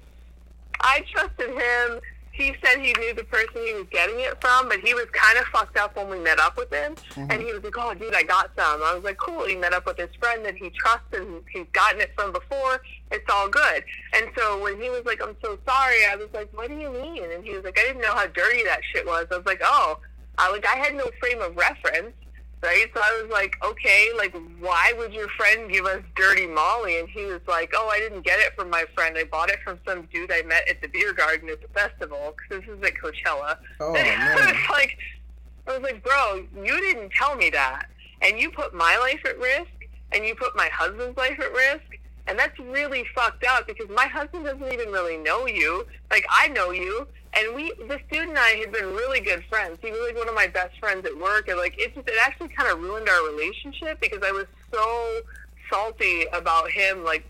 I trusted him he said he knew the person he was getting it from, but he was kind of fucked up when we met up with him. Mm-hmm. And he was like, "Oh, dude, I got some." I was like, "Cool." He met up with his friend that he trusts and he's gotten it from before. It's all good. And so when he was like, "I'm so sorry," I was like, "What do you mean?" And he was like, "I didn't know how dirty that shit was." I was like, "Oh." I like I had no frame of reference right? So I was like, okay, like, why would your friend give us dirty Molly? And he was like, oh, I didn't get it from my friend. I bought it from some dude I met at the beer garden at the festival because this is at Coachella. Oh, man. *laughs* I was like, I was like, bro, you didn't tell me that, and you put my life at risk, and you put my husband's life at risk. And that's really fucked up because my husband doesn't even really know you. Like I know you, and we, the dude and I had been really good friends. He was like one of my best friends at work, and like it just, it actually kind of ruined our relationship because I was so salty about him, like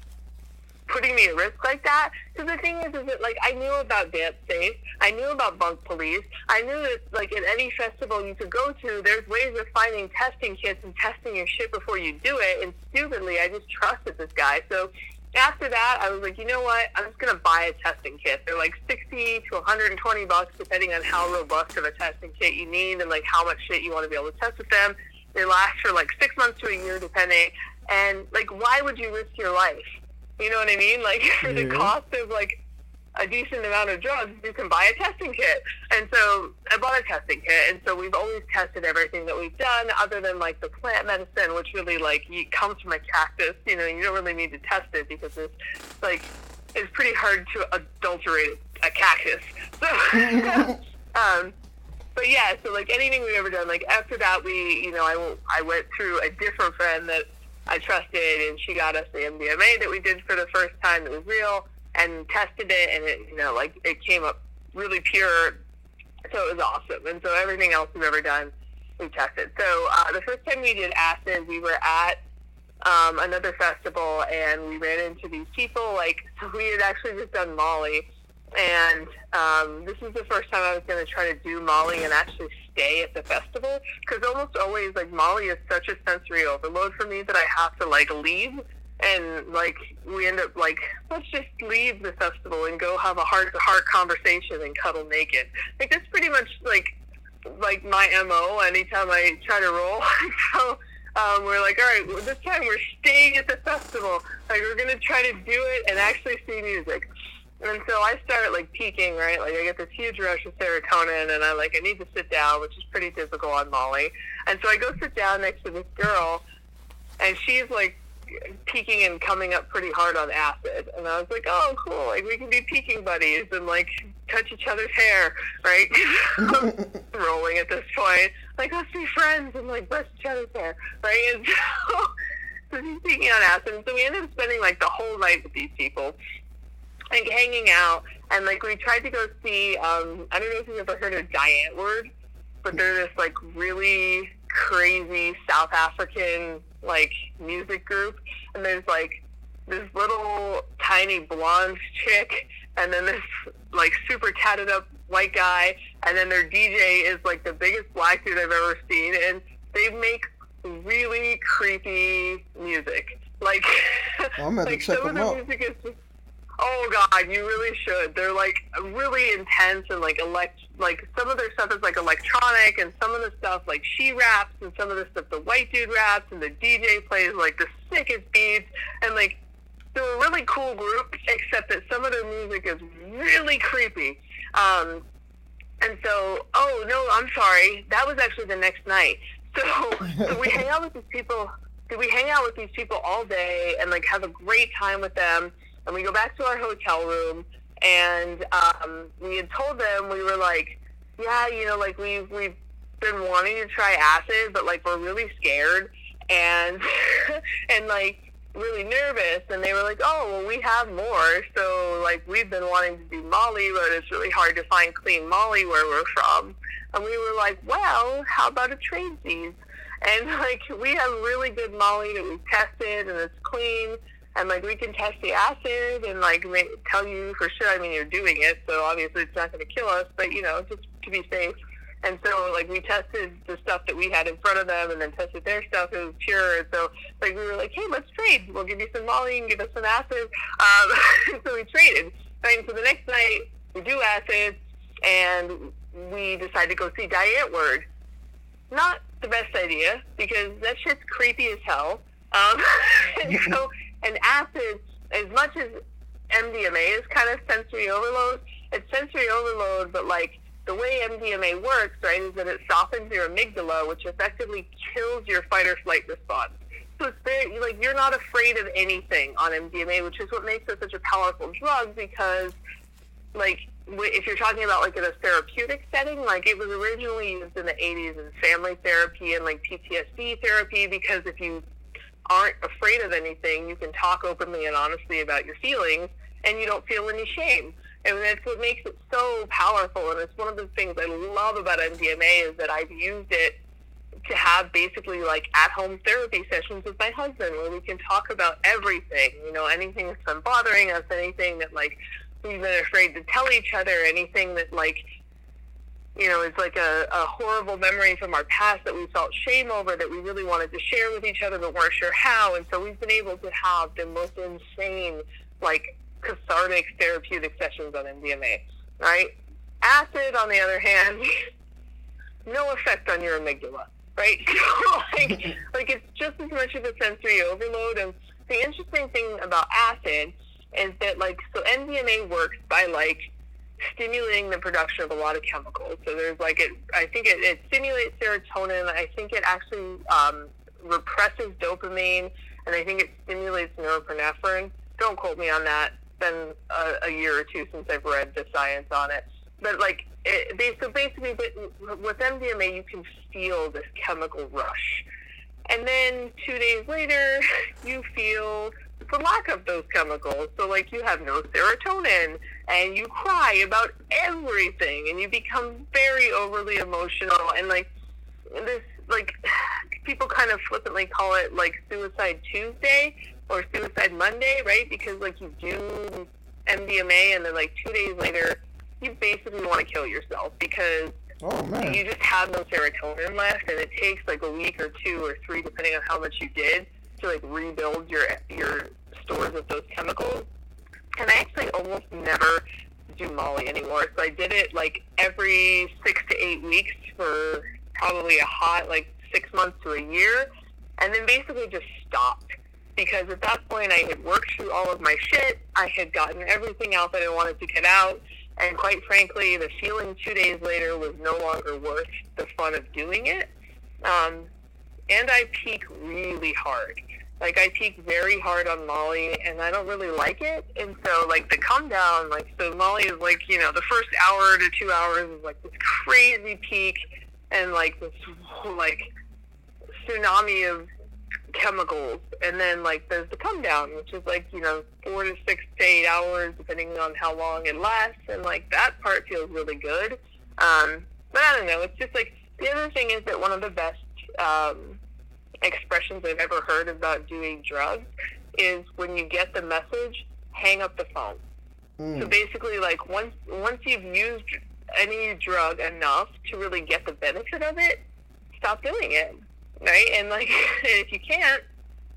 putting me at risk like that. Because the thing is, is that like I knew about Dance Safe, I knew about Bunk Police, I knew that like at any festival you could go to, there's ways of finding testing kits and testing your shit before you do it. And stupidly, I just trusted this guy. So after that, I was like, you know what? I'm just gonna buy a testing kit. They're like 60 to 120 bucks, depending on how robust of a testing kit you need and like how much shit you want to be able to test with them. They last for like six months to a year, depending. And like, why would you risk your life? You know what I mean? Like *laughs* for the cost of like a decent amount of drugs, you can buy a testing kit. And so I bought a testing kit, and so we've always tested everything that we've done, other than like the plant medicine, which really like comes from a cactus. You know, you don't really need to test it because it's like it's pretty hard to adulterate a cactus. *laughs* So, *laughs* um, but yeah, so like anything we've ever done, like after that, we, you know, I I went through a different friend that I trusted, and she got us the MDMA that we did for the first time that was real, and tested it, and it, you know, like it came up really pure, so it was awesome. And so everything else we've ever done, we tested. So uh, the first time we did acid, we were at um, another festival, and we ran into these people. Like, *laughs* so we had actually just done Molly and um, this is the first time I was going to try to do Molly and actually stay at the festival because almost always like Molly is such a sensory overload for me that I have to like leave and like we end up like let's just leave the festival and go have a heart to heart conversation and cuddle naked. Like that's pretty much like like my mo anytime I try to roll. *laughs* so um, we're like, all right, well, this time we're staying at the festival. Like we're gonna try to do it and actually see music. And so I start like peaking, right? Like I get this huge rush of serotonin, and I like I need to sit down, which is pretty typical on Molly. And so I go sit down next to this girl, and she's like peaking and coming up pretty hard on acid. And I was like, oh, cool, like we can be peaking buddies and like touch each other's hair, right? *laughs* *laughs* rolling at this point, like let's be friends and like brush each other's hair, right? And so. *laughs* So she's peaking on acid, and so we ended up spending like the whole night with these people like hanging out, and like we tried to go see. Um, I don't know if you've ever heard of Die Antwoord, but they're this like really crazy South African like music group, and there's like this little tiny blonde chick, and then this like super tatted up white guy, and then their DJ is like the biggest black dude I've ever seen, and they make really creepy music. Like, well, *laughs* like some of the music is just Oh God, you really should. They're like really intense and like elect like some of their stuff is like electronic and some of the stuff like she raps and some of the stuff the white dude raps and the DJ plays like the sickest beats and like they're a really cool group except that some of their music is really creepy. Um, and so, oh no, I'm sorry. That was actually the next night. So, *laughs* so we hang out with these people. Did We hang out with these people all day and like have a great time with them and we go back to our hotel room, and um, we had told them we were like, yeah, you know, like we've we've been wanting to try acid, but like we're really scared and *laughs* and like really nervous. And they were like oh well we have more. So like we've been wanting to do molly but it's really hard to find clean molly where we're from. And we were like well how about a trade these and *laughs* like we have really good molly that we've tested and it's clean and like we can test the acid and like tell you for sure. I mean, you're doing it, so obviously it's not going to kill us, but you know, just to be safe. And so like we tested the stuff that we had in front of them, and then tested their stuff. It was pure. And so like we were like, hey, let's trade. We'll give you some Molly and give us some acid. Um, *laughs* so we traded. And so the next night we do acid, and we decide to go see Die Antwoord. Not the best idea because that shit's creepy as hell. Um, *laughs* and so and acid, as much as MDMA is kind of sensory overload, it's sensory overload, but like the way MDMA works, right, is that it softens your amygdala, which effectively kills your fight or flight response. So it's very, like, you're not afraid of anything on MDMA, which is what makes it such a powerful drug because, like, if you're talking about like in a therapeutic setting, like it was originally used in the 80s in family therapy and like PTSD therapy because if you aren't afraid of anything, you can talk openly and honestly about your feelings, and you don't feel any shame. And that's what makes it so powerful. And it's one of the things I love about MDMA is that I've used it to have basically like at home therapy sessions with my husband where we can talk about everything, you know, anything that's been bothering us, anything that like we've been afraid to tell each other, anything that like you know, is like a, a horrible memory from our past that we felt shame over that we really wanted to share with each other but weren't sure how. And so we've been able to have the most insane, like, cathartic therapeutic sessions on MDMA, right? Acid, on the other hand, *laughs* no effect on your amygdala, right? *laughs* So, like, *laughs* like, it's just as much of a sensory overload. And the interesting thing about acid is that, like, so MDMA works by, like, stimulating the production of a lot of chemicals. So there's like it, I think it, it stimulates serotonin. I think it actually um, represses dopamine, and I think it stimulates norepinephrine. Don't quote me on that. It's been a, a year or two since I've read the science on it. But like, it, they, so basically, with MDMA, you can feel this chemical rush, and then two days later, *laughs* you feel the lack of those chemicals. So like, you have no serotonin and you cry about everything and you become very overly emotional and like this like *sighs* people kind of flippantly call it like suicide tuesday or suicide monday right? Because like you do mdma and then like two days later you basically want to kill yourself because oh, you just have no serotonin left and it takes like a week or two or three depending on how much you did to like rebuild your your stores of those chemicals and I actually almost never do Molly anymore. So I did it like every six to eight weeks for probably a hot like six months to a year, and then basically just stopped because at that point I had worked through all of my shit. I had gotten everything out that I wanted to get out. And quite frankly, the feeling two days later was no longer worth the fun of doing it. Um, and I peak really hard. Like I peak very hard on Molly, and I don't really like it. And so, like the come down, like so Molly is like you know the first hour to two hours is like this crazy peak, and like this like tsunami of chemicals, and then like there's the come down, which is like you know four to six to eight hours, depending on how long it lasts, and like that part feels really good. Um, but I don't know. It's just like the other thing is that one of the best um, expressions I've ever heard about doing drugs is when you get the message, hang up the phone. Mm. So basically, like once once you've used any drug enough to really get the benefit of it, stop doing it, right? And like *laughs* if you can't,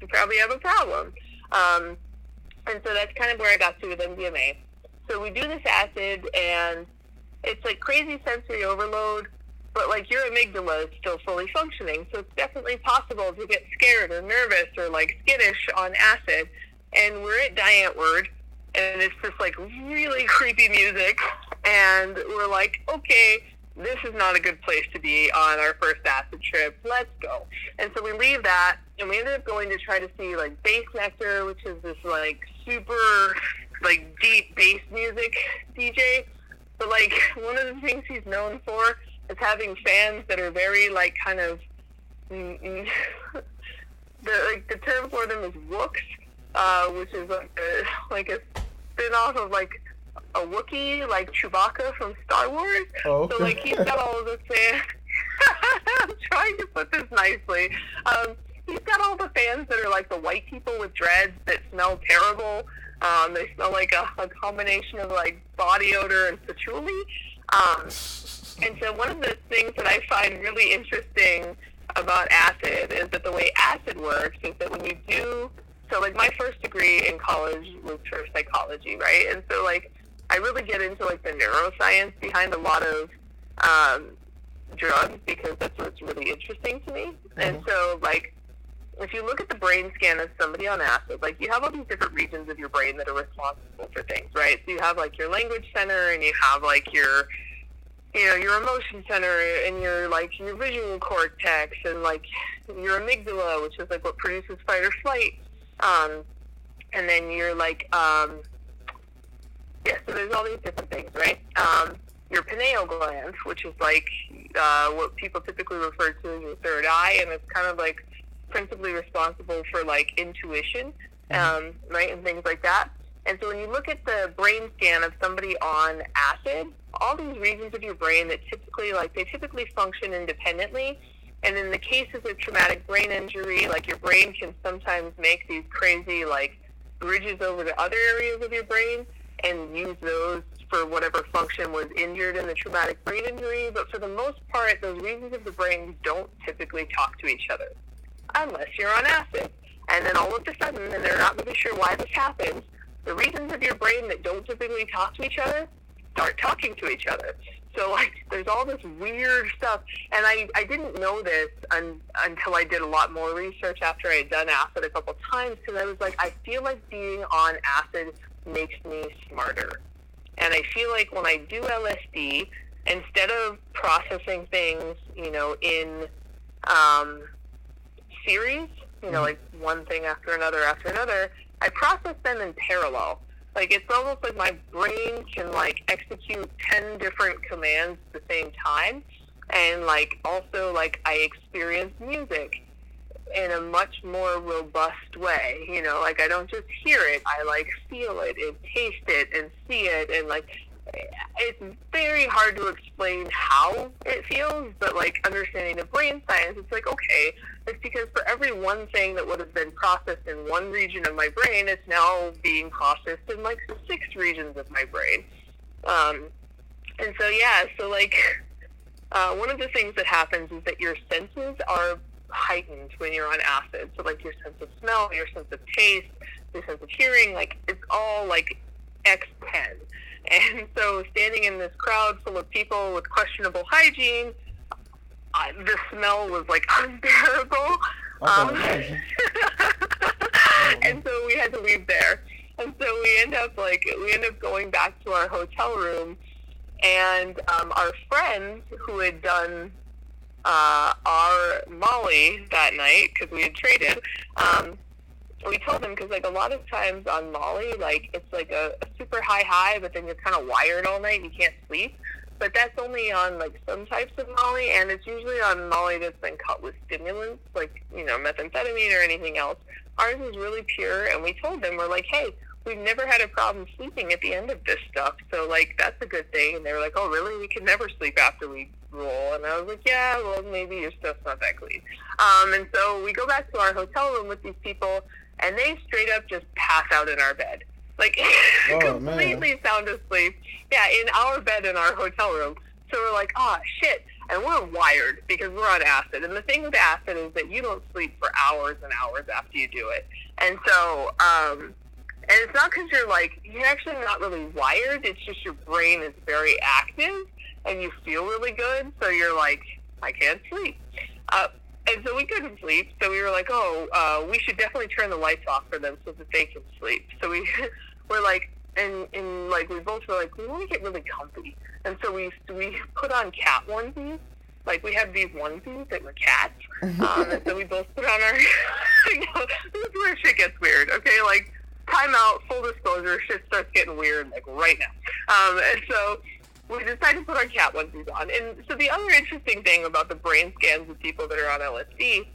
you probably have a problem. Um, and so that's kind of where I got to with MDMA. So we do this acid, and it's like crazy sensory overload but like your amygdala is still fully functioning. So it's definitely possible to get scared or nervous or like skittish on acid. And we're at Die Antwoord, and it's just like really *laughs* creepy music. And we're like, okay, this is not a good place to be on our first acid trip. Let's go. And so we leave that, and we ended up going to try to see like Bass Nectar, which is this like super like deep bass music DJ. But like one of the things he's known for is having fans that are very like kind of mm, mm *laughs* the like the term for them is wooks, uh, which is like a, like a spin off of like a Wookiee, like Chewbacca from Star Wars. Oh, okay. So like he's got all of the fans. *laughs* I'm trying to put this nicely. Um, he's got all the fans that are like the white people with dreads that smell terrible. Um, they smell like a, a combination of like body odor and patchouli. Um, and so one of the things that I find really interesting about acid is that the way acid works is that when you do so like my first degree in college was for psychology, right? And so like I really get into like the neuroscience behind a lot of um, drugs because that's what's really interesting to me. Mm-hmm. And so like if you look at the brain scan of somebody on acid, like you have all these different regions of your brain that are responsible for things, right? So you have like your language center and you have like your you know your emotion center and your like your visual cortex and like your amygdala, which is like what produces fight or flight. Um, and then you're like um, yeah, so there's all these different things, right? Um, your pineal gland, which is like uh, what people typically refer to as your third eye, and it's kind of like principally responsible for like intuition, mm-hmm. um, right, and things like that. And so when you look at the brain scan of somebody on acid, all these regions of your brain that typically, like, they typically function independently, And in the cases of traumatic brain injury, like your brain can sometimes make these crazy like bridges over to other areas of your brain and use those for whatever function was injured in the traumatic brain injury. But for the most part, those regions of the brain don't typically talk to each other unless you're on acid. And then all of a sudden, and they're not really sure why this happens, the regions of your brain that don't typically talk to each other start talking to each other. So like, there's all this weird stuff, and I I didn't know this un, until I did a lot more research after I had done acid a couple times because I was like, I feel like being on acid makes me smarter, and I feel like when I do LSD, instead of processing things, you know, in um, series, you know, like one thing after another after another, I process them in parallel. Like it's almost like my brain can like execute ten different commands at the same time, and like also like I experience music in a much more robust way. You know, like I don't just hear it; I like feel it and taste it and see it, and like it's very hard to explain how it feels, but like understanding the brain science, it's like, okay, it's because for every one thing that would have been processed in one region of my brain, it's now being processed in like six regions of my brain. Um, and so, yeah, so like uh, one of the things that happens is that your senses are heightened when you're on acid. So, like your sense of smell, your sense of taste, your sense of hearing, like it's all like X10. And so, standing in this crowd full of people with questionable hygiene, uh, the smell was like *laughs* unbearable. Um, *laughs* and so we had to leave there. And so we end up like we end up going back to our hotel room, and um, our friends who had done uh, our Molly that night because we had traded. Um, we told them because like a lot of times on Molly, like it's like a, a super high high, but then you're kind of wired all night you can't sleep. But that's only on like some types of Molly, and it's usually on Molly that's been cut with stimulants, like you know methamphetamine or anything else. Ours is really pure, and we told them we're like, hey, we've never had a problem sleeping at the end of this stuff, so like that's a good thing. And they were like, oh really? We can never sleep after we roll, and I was like, yeah, well maybe your stuff's not that clean. Um, and so we go back to our hotel room with these people and they straight up just pass out in our bed. Like *laughs* oh, completely man. sound asleep. Yeah, in our bed in our hotel room. So we're like, oh shit. And we're wired because we're on acid. And the thing with acid is that you don't sleep for hours and hours after you do it. And so, um, and it's not because you're like, you're actually not really wired. It's just your brain is very active and you feel really good. So you're like, I can't sleep. Uh, and so we couldn't sleep. So we were like, oh, uh, we should definitely turn the lights off for them so that they can sleep. So we *laughs* were like, and, and like we both were like, we want to get really comfy. And so we we put on cat onesies. Like we had these onesies that were cats. *laughs* Um, and so we both put on our. *laughs* you know, this is where shit gets weird. Okay, like time out, full disclosure, shit starts getting weird like right now. Um, and so we decided to put our cat onesies on. And so the other interesting thing about the brain scans of people that are on LSD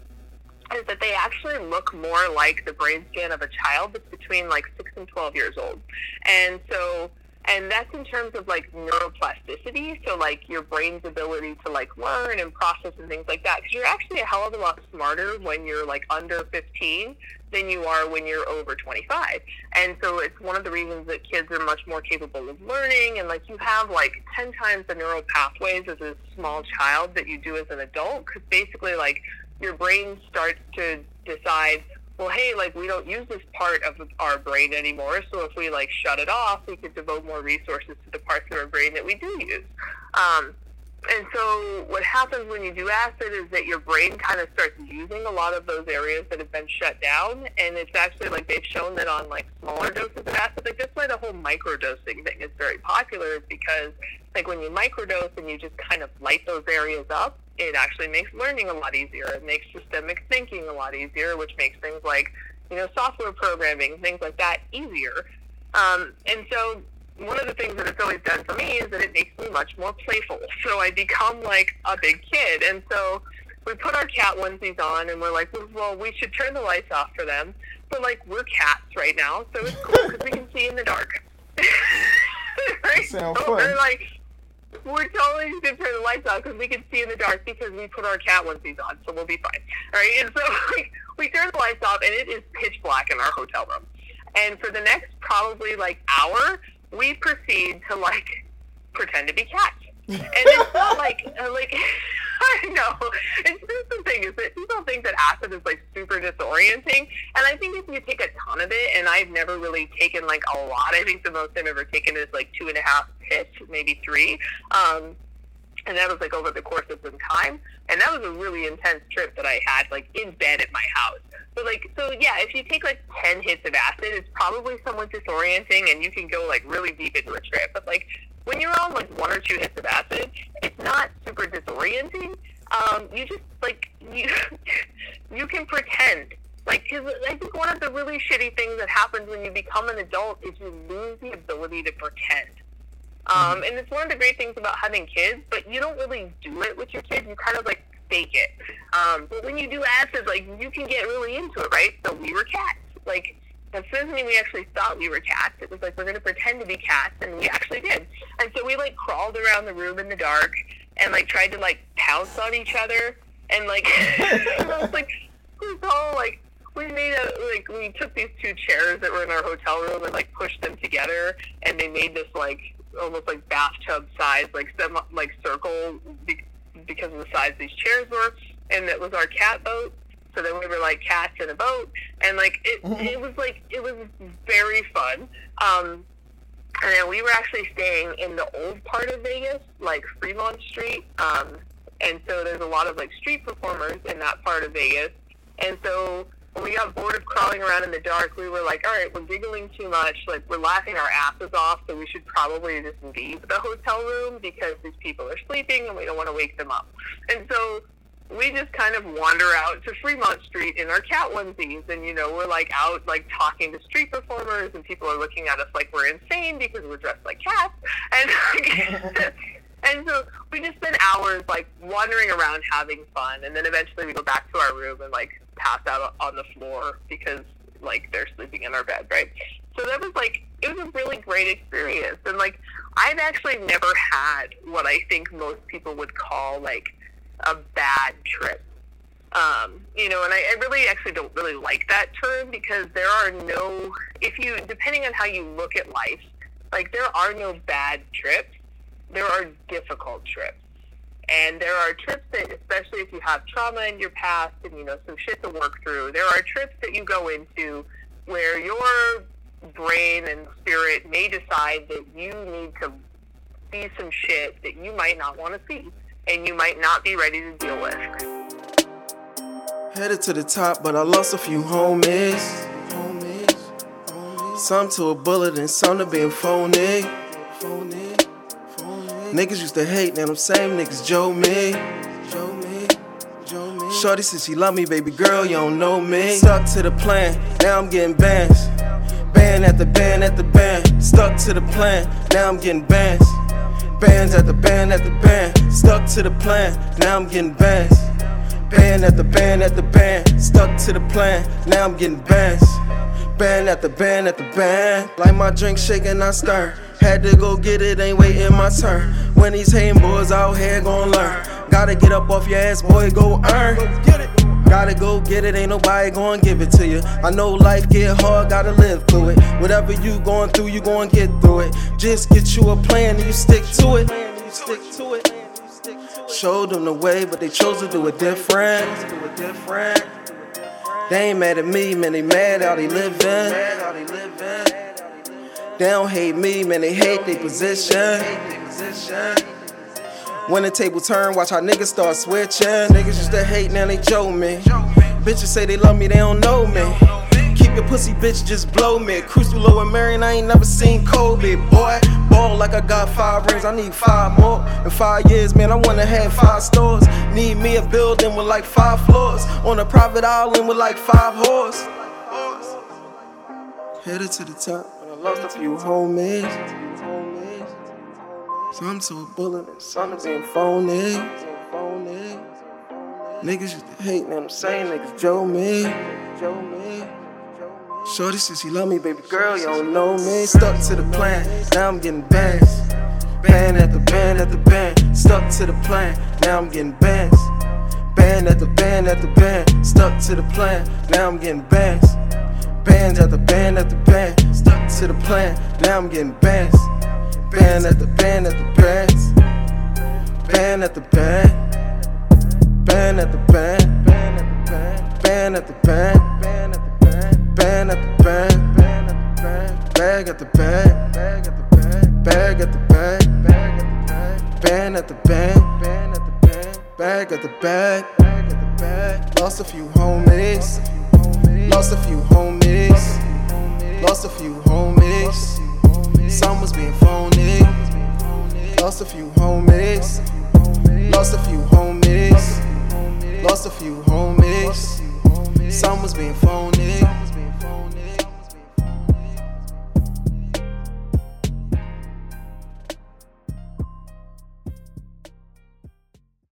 is that they actually look more like the brain scan of a child that's between like six and twelve years old. And so and that's in terms of like neuroplasticity so like your brain's ability to like learn and process and things like that because you're actually a hell of a lot smarter when you're like under 15 than you are when you're over 25 and so it's one of the reasons that kids are much more capable of learning and like you have like 10 times the neural pathways as a small child that you do as an adult because basically like your brain starts to decide well, hey, like we don't use this part of our brain anymore, so if we like shut it off, we could devote more resources to the parts of our brain that we do use. Um, and so what happens when you do acid is that your brain kind of starts using a lot of those areas that have been shut down, and it's actually like they've shown that on like smaller doses of acid, like that's why the whole microdosing thing is very popular, is because like when you microdose and you just kind of light those areas up, it actually makes learning a lot easier. It makes systemic thinking a lot easier, which makes things like, you know, software programming, things like that easier. Um, and so one of the things that it's always done for me is that it makes me much more playful. So I become like a big kid. And so we put our cat onesies on and we're like, well, we should turn the lights off for them. But like, we're cats right now, so it's cool because we can see in the dark. *laughs* right? Sound so fun. They're like, we're totally just gonna turn the lights off because we can see in the dark because we put our cat onesies on, so we'll be fine. All right, and so *laughs* like, we turn the lights off, and it is pitch black in our hotel room. And for the next probably like hour, we proceed to like pretend to be cats. *laughs* And it's not like uh, like *laughs* I know. It's just the thing is that people think that acid is like super disorienting, and I think if you take a ton of it, and I've never really taken like a lot. I think the most I've ever taken is like two and a half hits, maybe three. Um, and that was like over the course of some time, and that was a really intense trip that I had like in bed at my house. But like, so yeah, if you take like ten hits of acid, it's probably somewhat disorienting, and you can go like really deep into a trip. But like when you're on like one or two hits of acid, it's not super disorienting. Um, you just like you *laughs* you can pretend. Like, cause I think one of the really shitty things that happens when you become an adult is you lose the ability to pretend. Um, and it's one of the great things about having kids, but you don't really do it with your kids. You kind of like fake it. Um, but when you do acid, like you can get really into it, right? So we were cats. Like doesn't mean we actually thought we were cats. It was like we're gonna pretend to be cats, and we actually did. And so we like crawled around the room in the dark and like tried to like pounce on each other, and like *laughs* it was like like we made a like we took these two chairs that were in our hotel room and like pushed them together, and they made this like almost like bathtub size like sem like circle be- because of the size these chairs were, and it was our cat boat. So then we were like cats in a boat, and like it, it was like it was very fun. Um, and then we were actually staying in the old part of Vegas, like Fremont Street. Um, and so there's a lot of like street performers in that part of Vegas. And so when we got bored of crawling around in the dark, we were like, all right, we're giggling too much. Like, we're laughing our asses off, so we should probably just leave the hotel room because these people are sleeping and we don't want to wake them up. And so we just kind of wander out to Fremont Street in our cat onesies, and you know we're like out like talking to street performers, and people are looking at us like we're insane because we're dressed like cats, and *laughs* and so we just spend hours like wandering around having fun, and then eventually we go back to our room and like pass out on the floor because like they're sleeping in our bed, right? So that was like it was a really great experience, and like I've actually never had what I think most people would call like a bad trip. Um, you know, and I, I really actually don't really like that term because there are no, if you, depending on how you look at life, like there are no bad trips. There are difficult trips. And there are trips that, especially if you have trauma in your past and, you know, some shit to work through, there are trips that you go into where your brain and spirit may decide that you need to see some shit that you might not want to see and you might not be ready to deal with. Headed to the top, but I lost a few homies. Some to a bullet and some to being phony. Niggas used to hate, now them same niggas Joe me. Shorty says she love me, baby girl, you don't know me. Stuck to the plan, now I'm getting bands. Band at the band at the band. Stuck to the plan, now I'm getting bands. Bands at the band at the band. Stuck to the plan, now I'm getting bands. Band at the band at the band. Stuck to the plan, now I'm getting bands. Band at the band at the band. Like my drink shaking, I stir. Had to go get it, ain't waiting my turn. When these hating boys out here gon' learn. Gotta get up off your ass, boy, go earn. Gotta go get it, ain't nobody gon' give it to you. I know life get hard, gotta live through it. Whatever you going through, you gon' get through it. Just get you a plan and you stick to it. Stick to it. Showed them the way, but they chose to do it different. They ain't mad at me, man, they mad how they living. They don't hate me, man, they hate their position. When the table turn, watch how niggas start switching. Niggas used to hate, now they Joe me. Bitches say they love me, they don't know me. Your pussy, bitch, just blow me. Cruise through Lower Merion, I ain't never seen Kobe. Boy, ball like I got five rings, I need five more. In five years, man, I wanna have five stores. Need me a building with like five floors. On a private island with like five whores. Headed to the top, I lost a few homies. Some to a bullet and some to being phony. Niggas used to hate, now I'm saying niggas Joe me. Shorty says she love me, baby girl, you don't know me. Stuck to the plan, now I'm getting bands. Band at the band at the band, stuck to the plan. Now I'm getting bands. Band at the band at the band, stuck to the plan. Now I'm getting bands. Band at the band at the band, stuck to the plan. Now I'm getting bands. Band at the band at the bands. Band at the band. Band at the band. Band at the band. Band at the band. Band at the band. Bag at the band. Bag at the band. Bag at the band. Bag at the band. Band at the band. Band at the band. Bag at the bag. Bag at the bag. Lost a few homies. Lost a few homies. Lost a few homies. Some was being phony. Lost a few homies. Lost a few homies. Lost a few homies. Some was being phony.